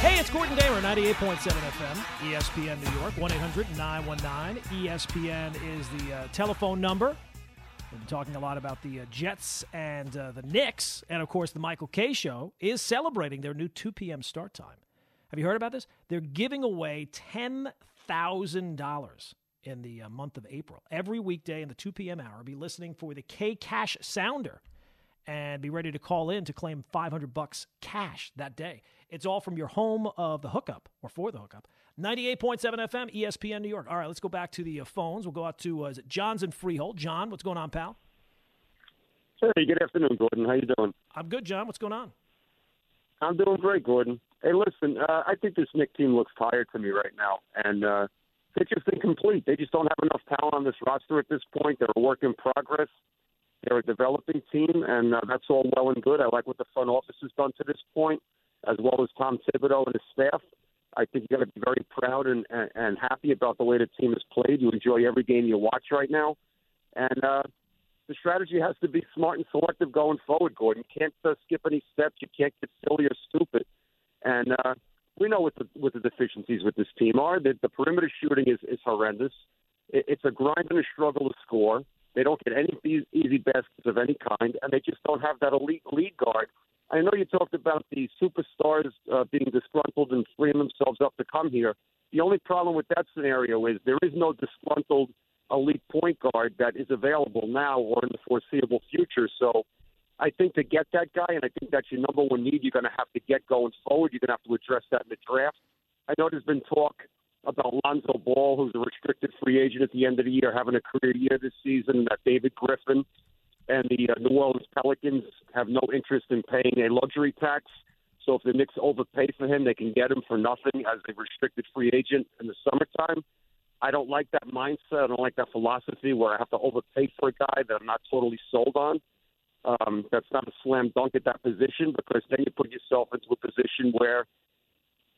hey, it's Gordon Damer, 98.7 FM, ESPN New York, 1 800 919. ESPN is the uh, telephone number. We've been talking a lot about the uh, Jets and uh, the Knicks. And of course, the Michael Kay Show is celebrating their new 2 p.m. start time. Have you heard about this? They're giving away $10,000 in the uh, month of April. Every weekday in the 2 p.m. hour, be listening for the K Cash Sounder and be ready to call in to claim 500 bucks cash that day. It's all from your home of the hookup or for the hookup. 98.7 FM, ESPN New York. All right, let's go back to the uh, phones. We'll go out to uh, is it John's in Freehold. John, what's going on, pal? Hey, good afternoon, Gordon. How you doing? I'm good, John. What's going on? I'm doing great, Gordon. Hey, listen, uh, I think this Knick team looks tired to me right now, and uh, they're just incomplete. They just don't have enough talent on this roster at this point. They're a work in progress. They're a developing team, and uh, that's all well and good. I like what the front office has done to this point, as well as Tom Thibodeau and his staff. I think you got to be very proud and, and, and happy about the way the team has played. You enjoy every game you watch right now, and uh, the strategy has to be smart and selective going forward, Gordon. You can't uh, skip any steps. You can't get silly or stupid. And uh, we know what the what the deficiencies with this team are. That the perimeter shooting is is horrendous. It, it's a grind and a struggle to score. They don't get any easy, baskets of any kind, and they just don't have that elite lead guard. I know you talked about the superstars uh, being disgruntled and freeing themselves up to come here. The only problem with that scenario is there is no disgruntled elite point guard that is available now or in the foreseeable future. So I think to get that guy, and I think that's your number one need, you're going to have to get going forward. You're going to have to address that in the draft. I know there's been talk about Lonzo Ball, who's a restricted free agent at the end of the year, having a career year this season. That David Griffin and the uh, New Orleans Pelicans have no interest in paying a luxury tax. So if the Knicks overpay for him, they can get him for nothing as a restricted free agent in the summertime. I don't like that mindset. I don't like that philosophy where I have to overpay for a guy that I'm not totally sold on. Um, that's not a slam dunk at that position because then you put yourself into a position where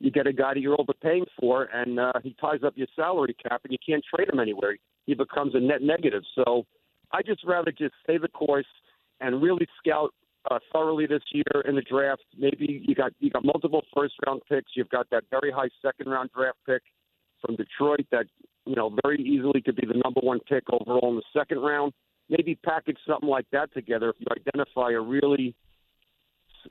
you get a guy that you're overpaying for, and uh, he ties up your salary cap, and you can't trade him anywhere. He becomes a net negative. So I just rather just stay the course and really scout uh, thoroughly this year in the draft. Maybe you got you got multiple first round picks. You've got that very high second round draft pick from Detroit that you know very easily could be the number one pick overall in the second round. Maybe package something like that together if you identify a really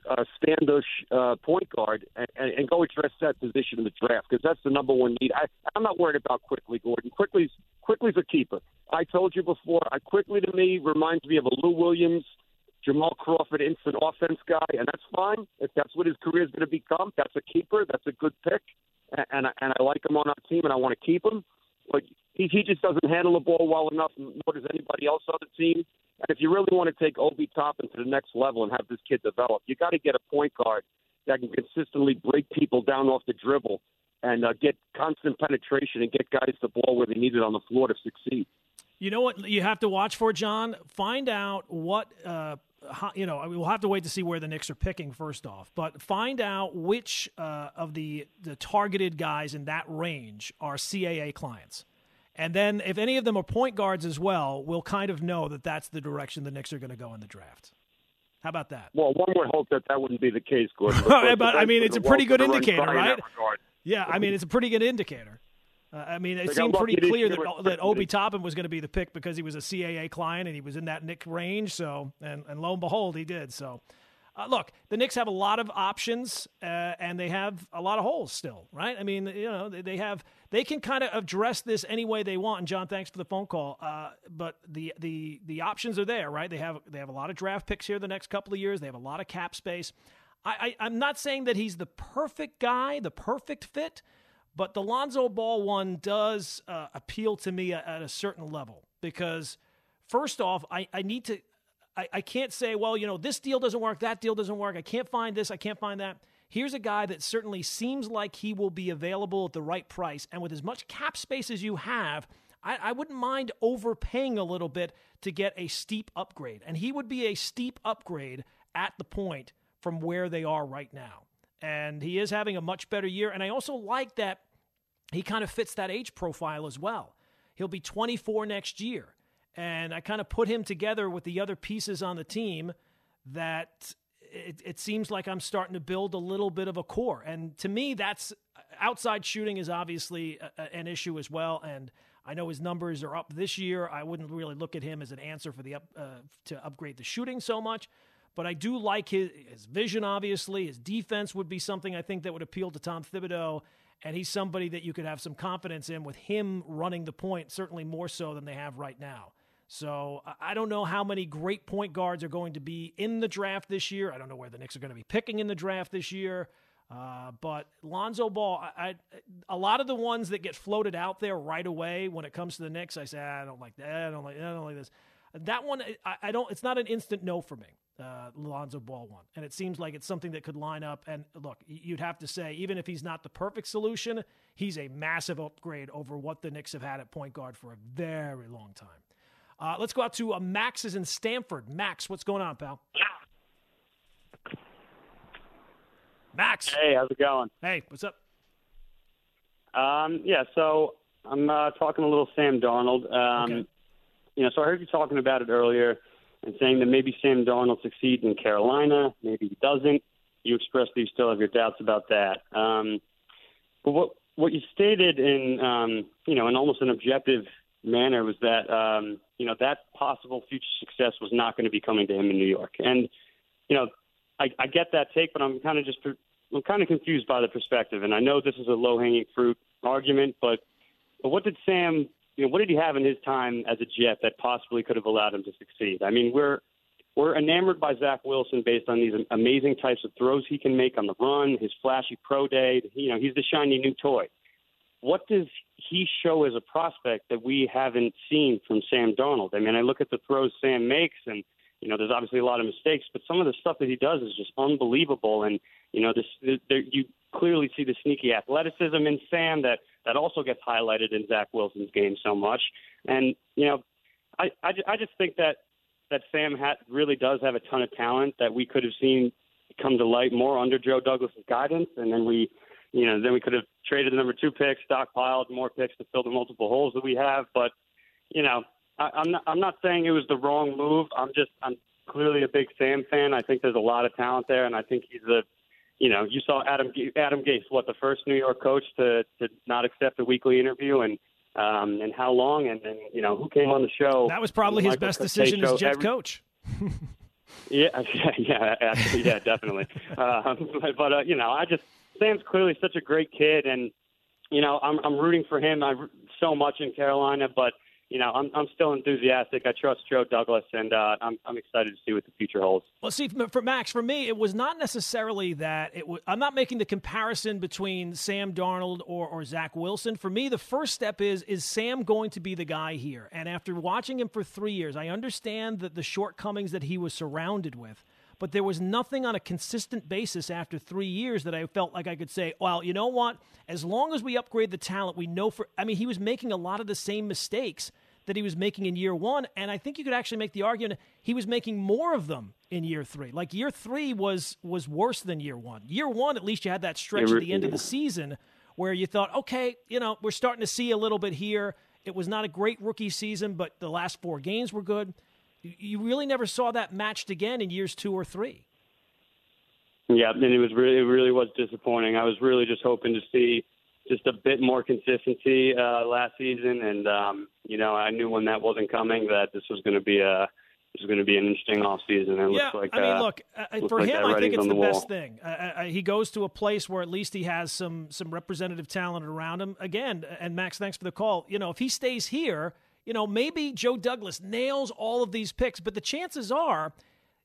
uh, standosh uh, point guard and, and go address that position in the draft because that's the number one need. I, I'm not worried about Quickley, Gordon. Quickley's Quickley's a keeper. I told you before. I Quickley to me reminds me of a Lou Williams, Jamal Crawford instant offense guy, and that's fine if that's what his career is going to become. That's a keeper. That's a good pick, and and I, and I like him on our team, and I want to keep him. But he, he just doesn't handle the ball well enough, nor does anybody else on the team. And if you really want to take Obi Toppin to the next level and have this kid develop, you got to get a point guard that can consistently break people down off the dribble and uh, get constant penetration and get guys the ball where they need it on the floor to succeed. You know what you have to watch for, John? Find out what. Uh, you know, we'll have to wait to see where the Knicks are picking first off, but find out which uh, of the the targeted guys in that range are CAA clients. And then if any of them are point guards as well, we'll kind of know that that's the direction the Knicks are going to go in the draft. How about that? Well, one would hope that that wouldn't be the case, Gordon. but I mean, it's a pretty good indicator, right? Yeah, I mean, it's a pretty good indicator. Uh, I mean, it seemed pretty clear that, that Obi Toppin was going to be the pick because he was a CAA client and he was in that Knick range. So, and, and lo and behold, he did. So, uh, look, the Knicks have a lot of options uh, and they have a lot of holes still, right? I mean, you know, they, have they can kind of address this any way they want. And John, thanks for the phone call. Uh, but the the the options are there, right? They have they have a lot of draft picks here the next couple of years. They have a lot of cap space. I, I I'm not saying that he's the perfect guy, the perfect fit, but the Lonzo Ball one does uh, appeal to me at a certain level because first off, I, I need to I, I can't say, well, you know, this deal doesn't work, that deal doesn't work. I can't find this, I can't find that. Here's a guy that certainly seems like he will be available at the right price. And with as much cap space as you have, I, I, wouldn't mind overpaying a little bit to get a steep upgrade. And he would be a steep upgrade at the point from where they are right now. And he is having a much better year. And I also like that he kind of fits that age profile as well. He'll be 24 next year. And I kind of put him together with the other pieces on the team that it, it, seems like I'm starting to build a little bit of a core. And to me, that's outside shooting is obviously a, a, an issue as well. And I know his numbers are up this year. I wouldn't really look at him as an answer for the up, uh, to upgrade the shooting so much. But I do like his, his vision, obviously. His defense would be something I think that would appeal to Tom Thibodeau. And he's somebody that you could have some confidence in with him running the point, certainly more so than they have right now. So I don't know how many great point guards are going to be in the draft this year. I don't know where the Knicks are going to be picking in the draft this year. Uh, but Lonzo Ball, I, I, a lot of the ones that get floated out there right away when it comes to the Knicks, I say ah, I don't like that. I don't like. I don't like this. That one, I, I don't. It's not an instant no for me. Uh, Lonzo Ball one, and it seems like it's something that could line up. And look, you'd have to say, even if he's not the perfect solution, he's a massive upgrade over what the Knicks have had at point guard for a very long time. Uh, let's go out to uh, Max is in Stamford. Max, what's going on, pal? Max. Hey, how's it going? Hey, what's up? Um, yeah, so I'm uh, talking a little Sam Darnold. Um, okay. You know, so I heard you talking about it earlier. and saying that maybe Sam Darnold succeeds in Carolina, maybe he doesn't. You expressed that you still have your doubts about that. Um, but what what you stated in um, you know in almost an objective manner was that um, you know that possible future success was not going to be coming to him in New York, and you know I, I get that take, but I'm kind of just I'm kind of confused by the perspective, and I know this is a low hanging fruit argument, but but what did Sam you know what did he have in his time as a Jet that possibly could have allowed him to succeed? I mean we're we're enamored by Zach Wilson based on these amazing types of throws he can make on the run, his flashy pro day. You know, he's the shiny new toy. What does he show as a prospect that we haven't seen from Sam Darnold? I mean, I look at the throws Sam makes, and you know, there's obviously a lot of mistakes, but some of the stuff that he does is just unbelievable. And you know, this there, you clearly see the sneaky athleticism in Sam that that also gets highlighted in Zach Wilson's game so much. And you know, I I, I just think that that Sam hat really does have a ton of talent that we could have seen come to light more under Joe Douglas's guidance, and then we, you know, then we could have traded the number two pick, stockpiled more picks to fill the multiple holes that we have. But, you know, I, I'm not I'm not saying it was the wrong move. I'm just I'm clearly a big Sam fan. I think there's a lot of talent there, and I think he's a you know, you saw Adam Adam Gase, what the first New York coach to to not accept a weekly interview, and um, and how long, and then you know who came on the show. That was probably his best decision as Jet every, coach. yeah, yeah, yeah, yeah, definitely. um, but, but uh, you know, I just Sam's clearly such a great kid, and you know, I'm I'm rooting for him I, so much in Carolina, but you know, I'm I'm still enthusiastic. I trust Joe Douglas, and uh, I'm I'm excited to see what the future holds. Well, see, for Max, for me, it was not necessarily that it was. I'm not making the comparison between Sam Darnold or or Zach Wilson. For me, the first step is is Sam going to be the guy here? And after watching him for three years, I understand that the shortcomings that he was surrounded with but there was nothing on a consistent basis after three years that I felt like I could say, well, you know what? As long as we upgrade the talent, we know for. I mean, he was making a lot of the same mistakes that he was making in year one. And I think you could actually make the argument he was making more of them in year three. Like year three was was worse than year one. Year one, at least you had that stretch at the end of the season where you thought, okay, you know, we're starting to see a little bit here. It was not a great rookie season, but the last four games were good. You really never saw that matched again in years two or three. Yeah, and it was really, it really was disappointing. I was really just hoping to see just a bit more consistency uh, last season, and um, you know I knew when that wasn't coming that this was going to be a this was going to be an interesting off season. It yeah, looks like, I mean, uh, look uh, for like him, I think it's the wall. best thing. Uh, he goes to a place where at least he has some some representative talent around him. Again, and Max, thanks for the call. You know, if he stays here, you know, maybe Joe Douglas nails all of these picks, but the chances are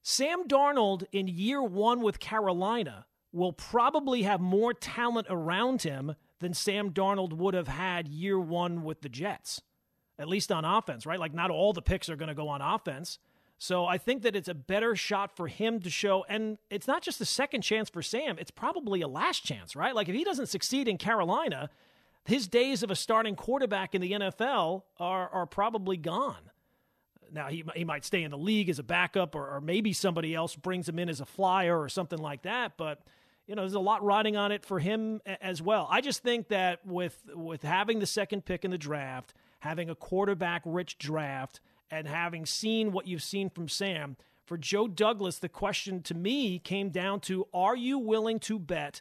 Sam Darnold in year one with Carolina will probably have more talent around him than Sam Darnold would have had year one with the Jets, at least on offense, right? Like, not all the picks are going to go on offense. So I think that it's a better shot for him to show. And it's not just a second chance for Sam, it's probably a last chance, right? Like, if he doesn't succeed in Carolina, his days of a starting quarterback in the NFL are, are probably gone. Now, he, he might stay in the league as a backup, or, or maybe somebody else brings him in as a flyer or something like that. But you know, there's a lot riding on it for him as well. I just think that with with having the second pick in the draft, having a quarterback rich draft, and having seen what you've seen from Sam, for Joe Douglas, the question to me came down to are you willing to bet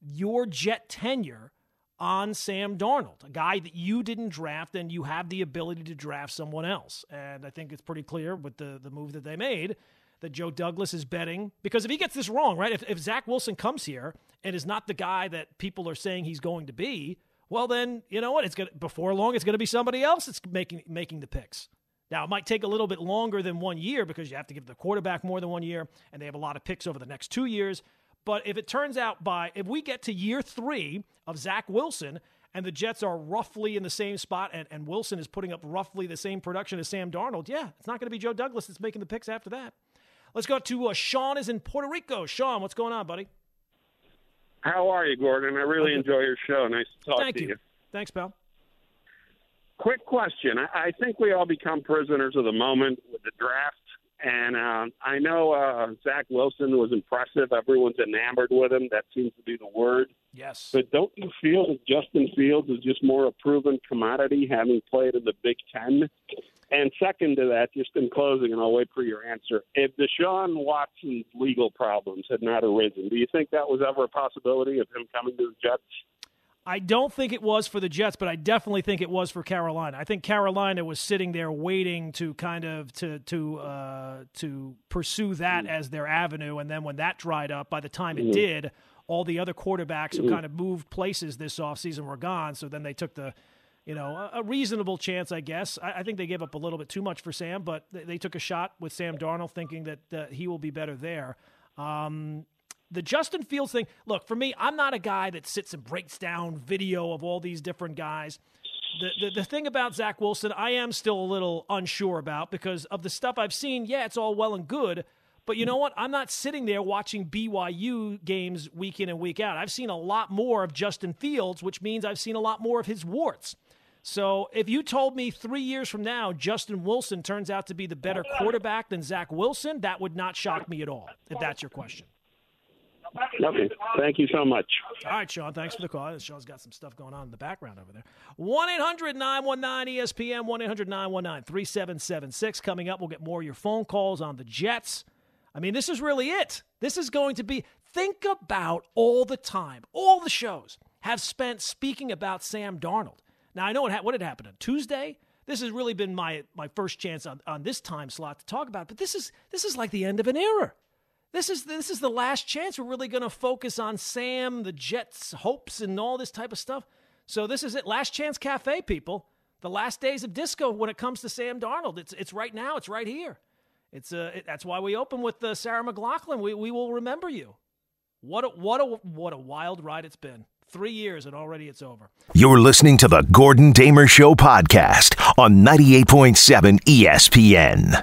your jet tenure on Sam Darnold, a guy that you didn't draft and you have the ability to draft someone else? And I think it's pretty clear with the, the move that they made that Joe Douglas is betting. Because if he gets this wrong, right, if, if Zach Wilson comes here and is not the guy that people are saying he's going to be, well, then you know what? It's gonna before long, it's going to be somebody else that's making making the picks. Now, it might take a little bit longer than one year because you have to give the quarterback more than one year, and they have a lot of picks over the next two years. But if it turns out by if we get to year three of Zach Wilson and the Jets are roughly in the same spot and, and Wilson is putting up roughly the same production as Sam Darnold, yeah, it's not going to be Joe Douglas that's making the picks after that. Let's go to uh, Sean is in Puerto Rico. Sean, what's going on, buddy? How are you, Gordon? I really enjoy your show. Nice to talk Thank to you. you. Thanks, pal. Quick question. I, I think we all become prisoners of the moment with the draft. And uh, I know uh, Zach Wilson was impressive. Everyone's enamored with him. That seems to be the word. Yes. But don't you feel that Justin Fields is just more a proven commodity, having played in the Big Ten? And second to that, just in closing, and I'll wait for your answer. If Deshaun Watson's legal problems had not arisen, do you think that was ever a possibility of him coming to the Jets? I don't think it was for the Jets, but I definitely think it was for Carolina. I think Carolina was sitting there waiting to kind of to to uh, to pursue that as their avenue, and then when that dried up, by the time it Mhm. did, all the other quarterbacks who Mhm. kind of moved places this offseason were gone. So then they took the you know, a, a reasonable chance, I guess. I, I think they gave up a little bit too much for Sam, but they, they took a shot with Sam Darnold, thinking that uh, he will be better there. Um, the Justin Fields thing, look, for me, I'm not a guy that sits and breaks down video of all these different guys. The, the, the thing about Zach Wilson, I am still a little unsure about because of the stuff I've seen. Yeah, it's all well and good, but you know what? I'm not sitting there watching BYU games week in and week out. I've seen a lot more of Justin Fields, which means I've seen a lot more of his warts. So if you told me three years from now Justin Wilson turns out to be the better quarterback than Zach Wilson, that would not shock me at all, if that's your question. Okay. Thank you so much. All right, Sean, thanks for the call. Sean's got some stuff going on in the background over there. 1 800 919 ESPN, 1 800 919 3776. Coming up, we'll get more of your phone calls on the Jets. I mean, this is really it. This is going to be, think about all the time, all the shows have spent speaking about Sam Darnold. Now, I know what, ha- what had happened on Tuesday. This has really been my, my first chance on, on this time slot to talk about, it. but this is, this is like the end of an era. This is this is the last chance we're really going to focus on Sam, the Jets' hopes, and all this type of stuff. So this is it. Last chance cafe, people. The last days of disco when it comes to Sam Darnold. It's it's right now. It's right here. It's uh it, that's why we open with uh, Sarah McLachlan. We we will remember you. What a what a what a wild ride it's been. Three years and already it's over. You're listening to the Gordon Damer Show podcast on 98.7 ESPN.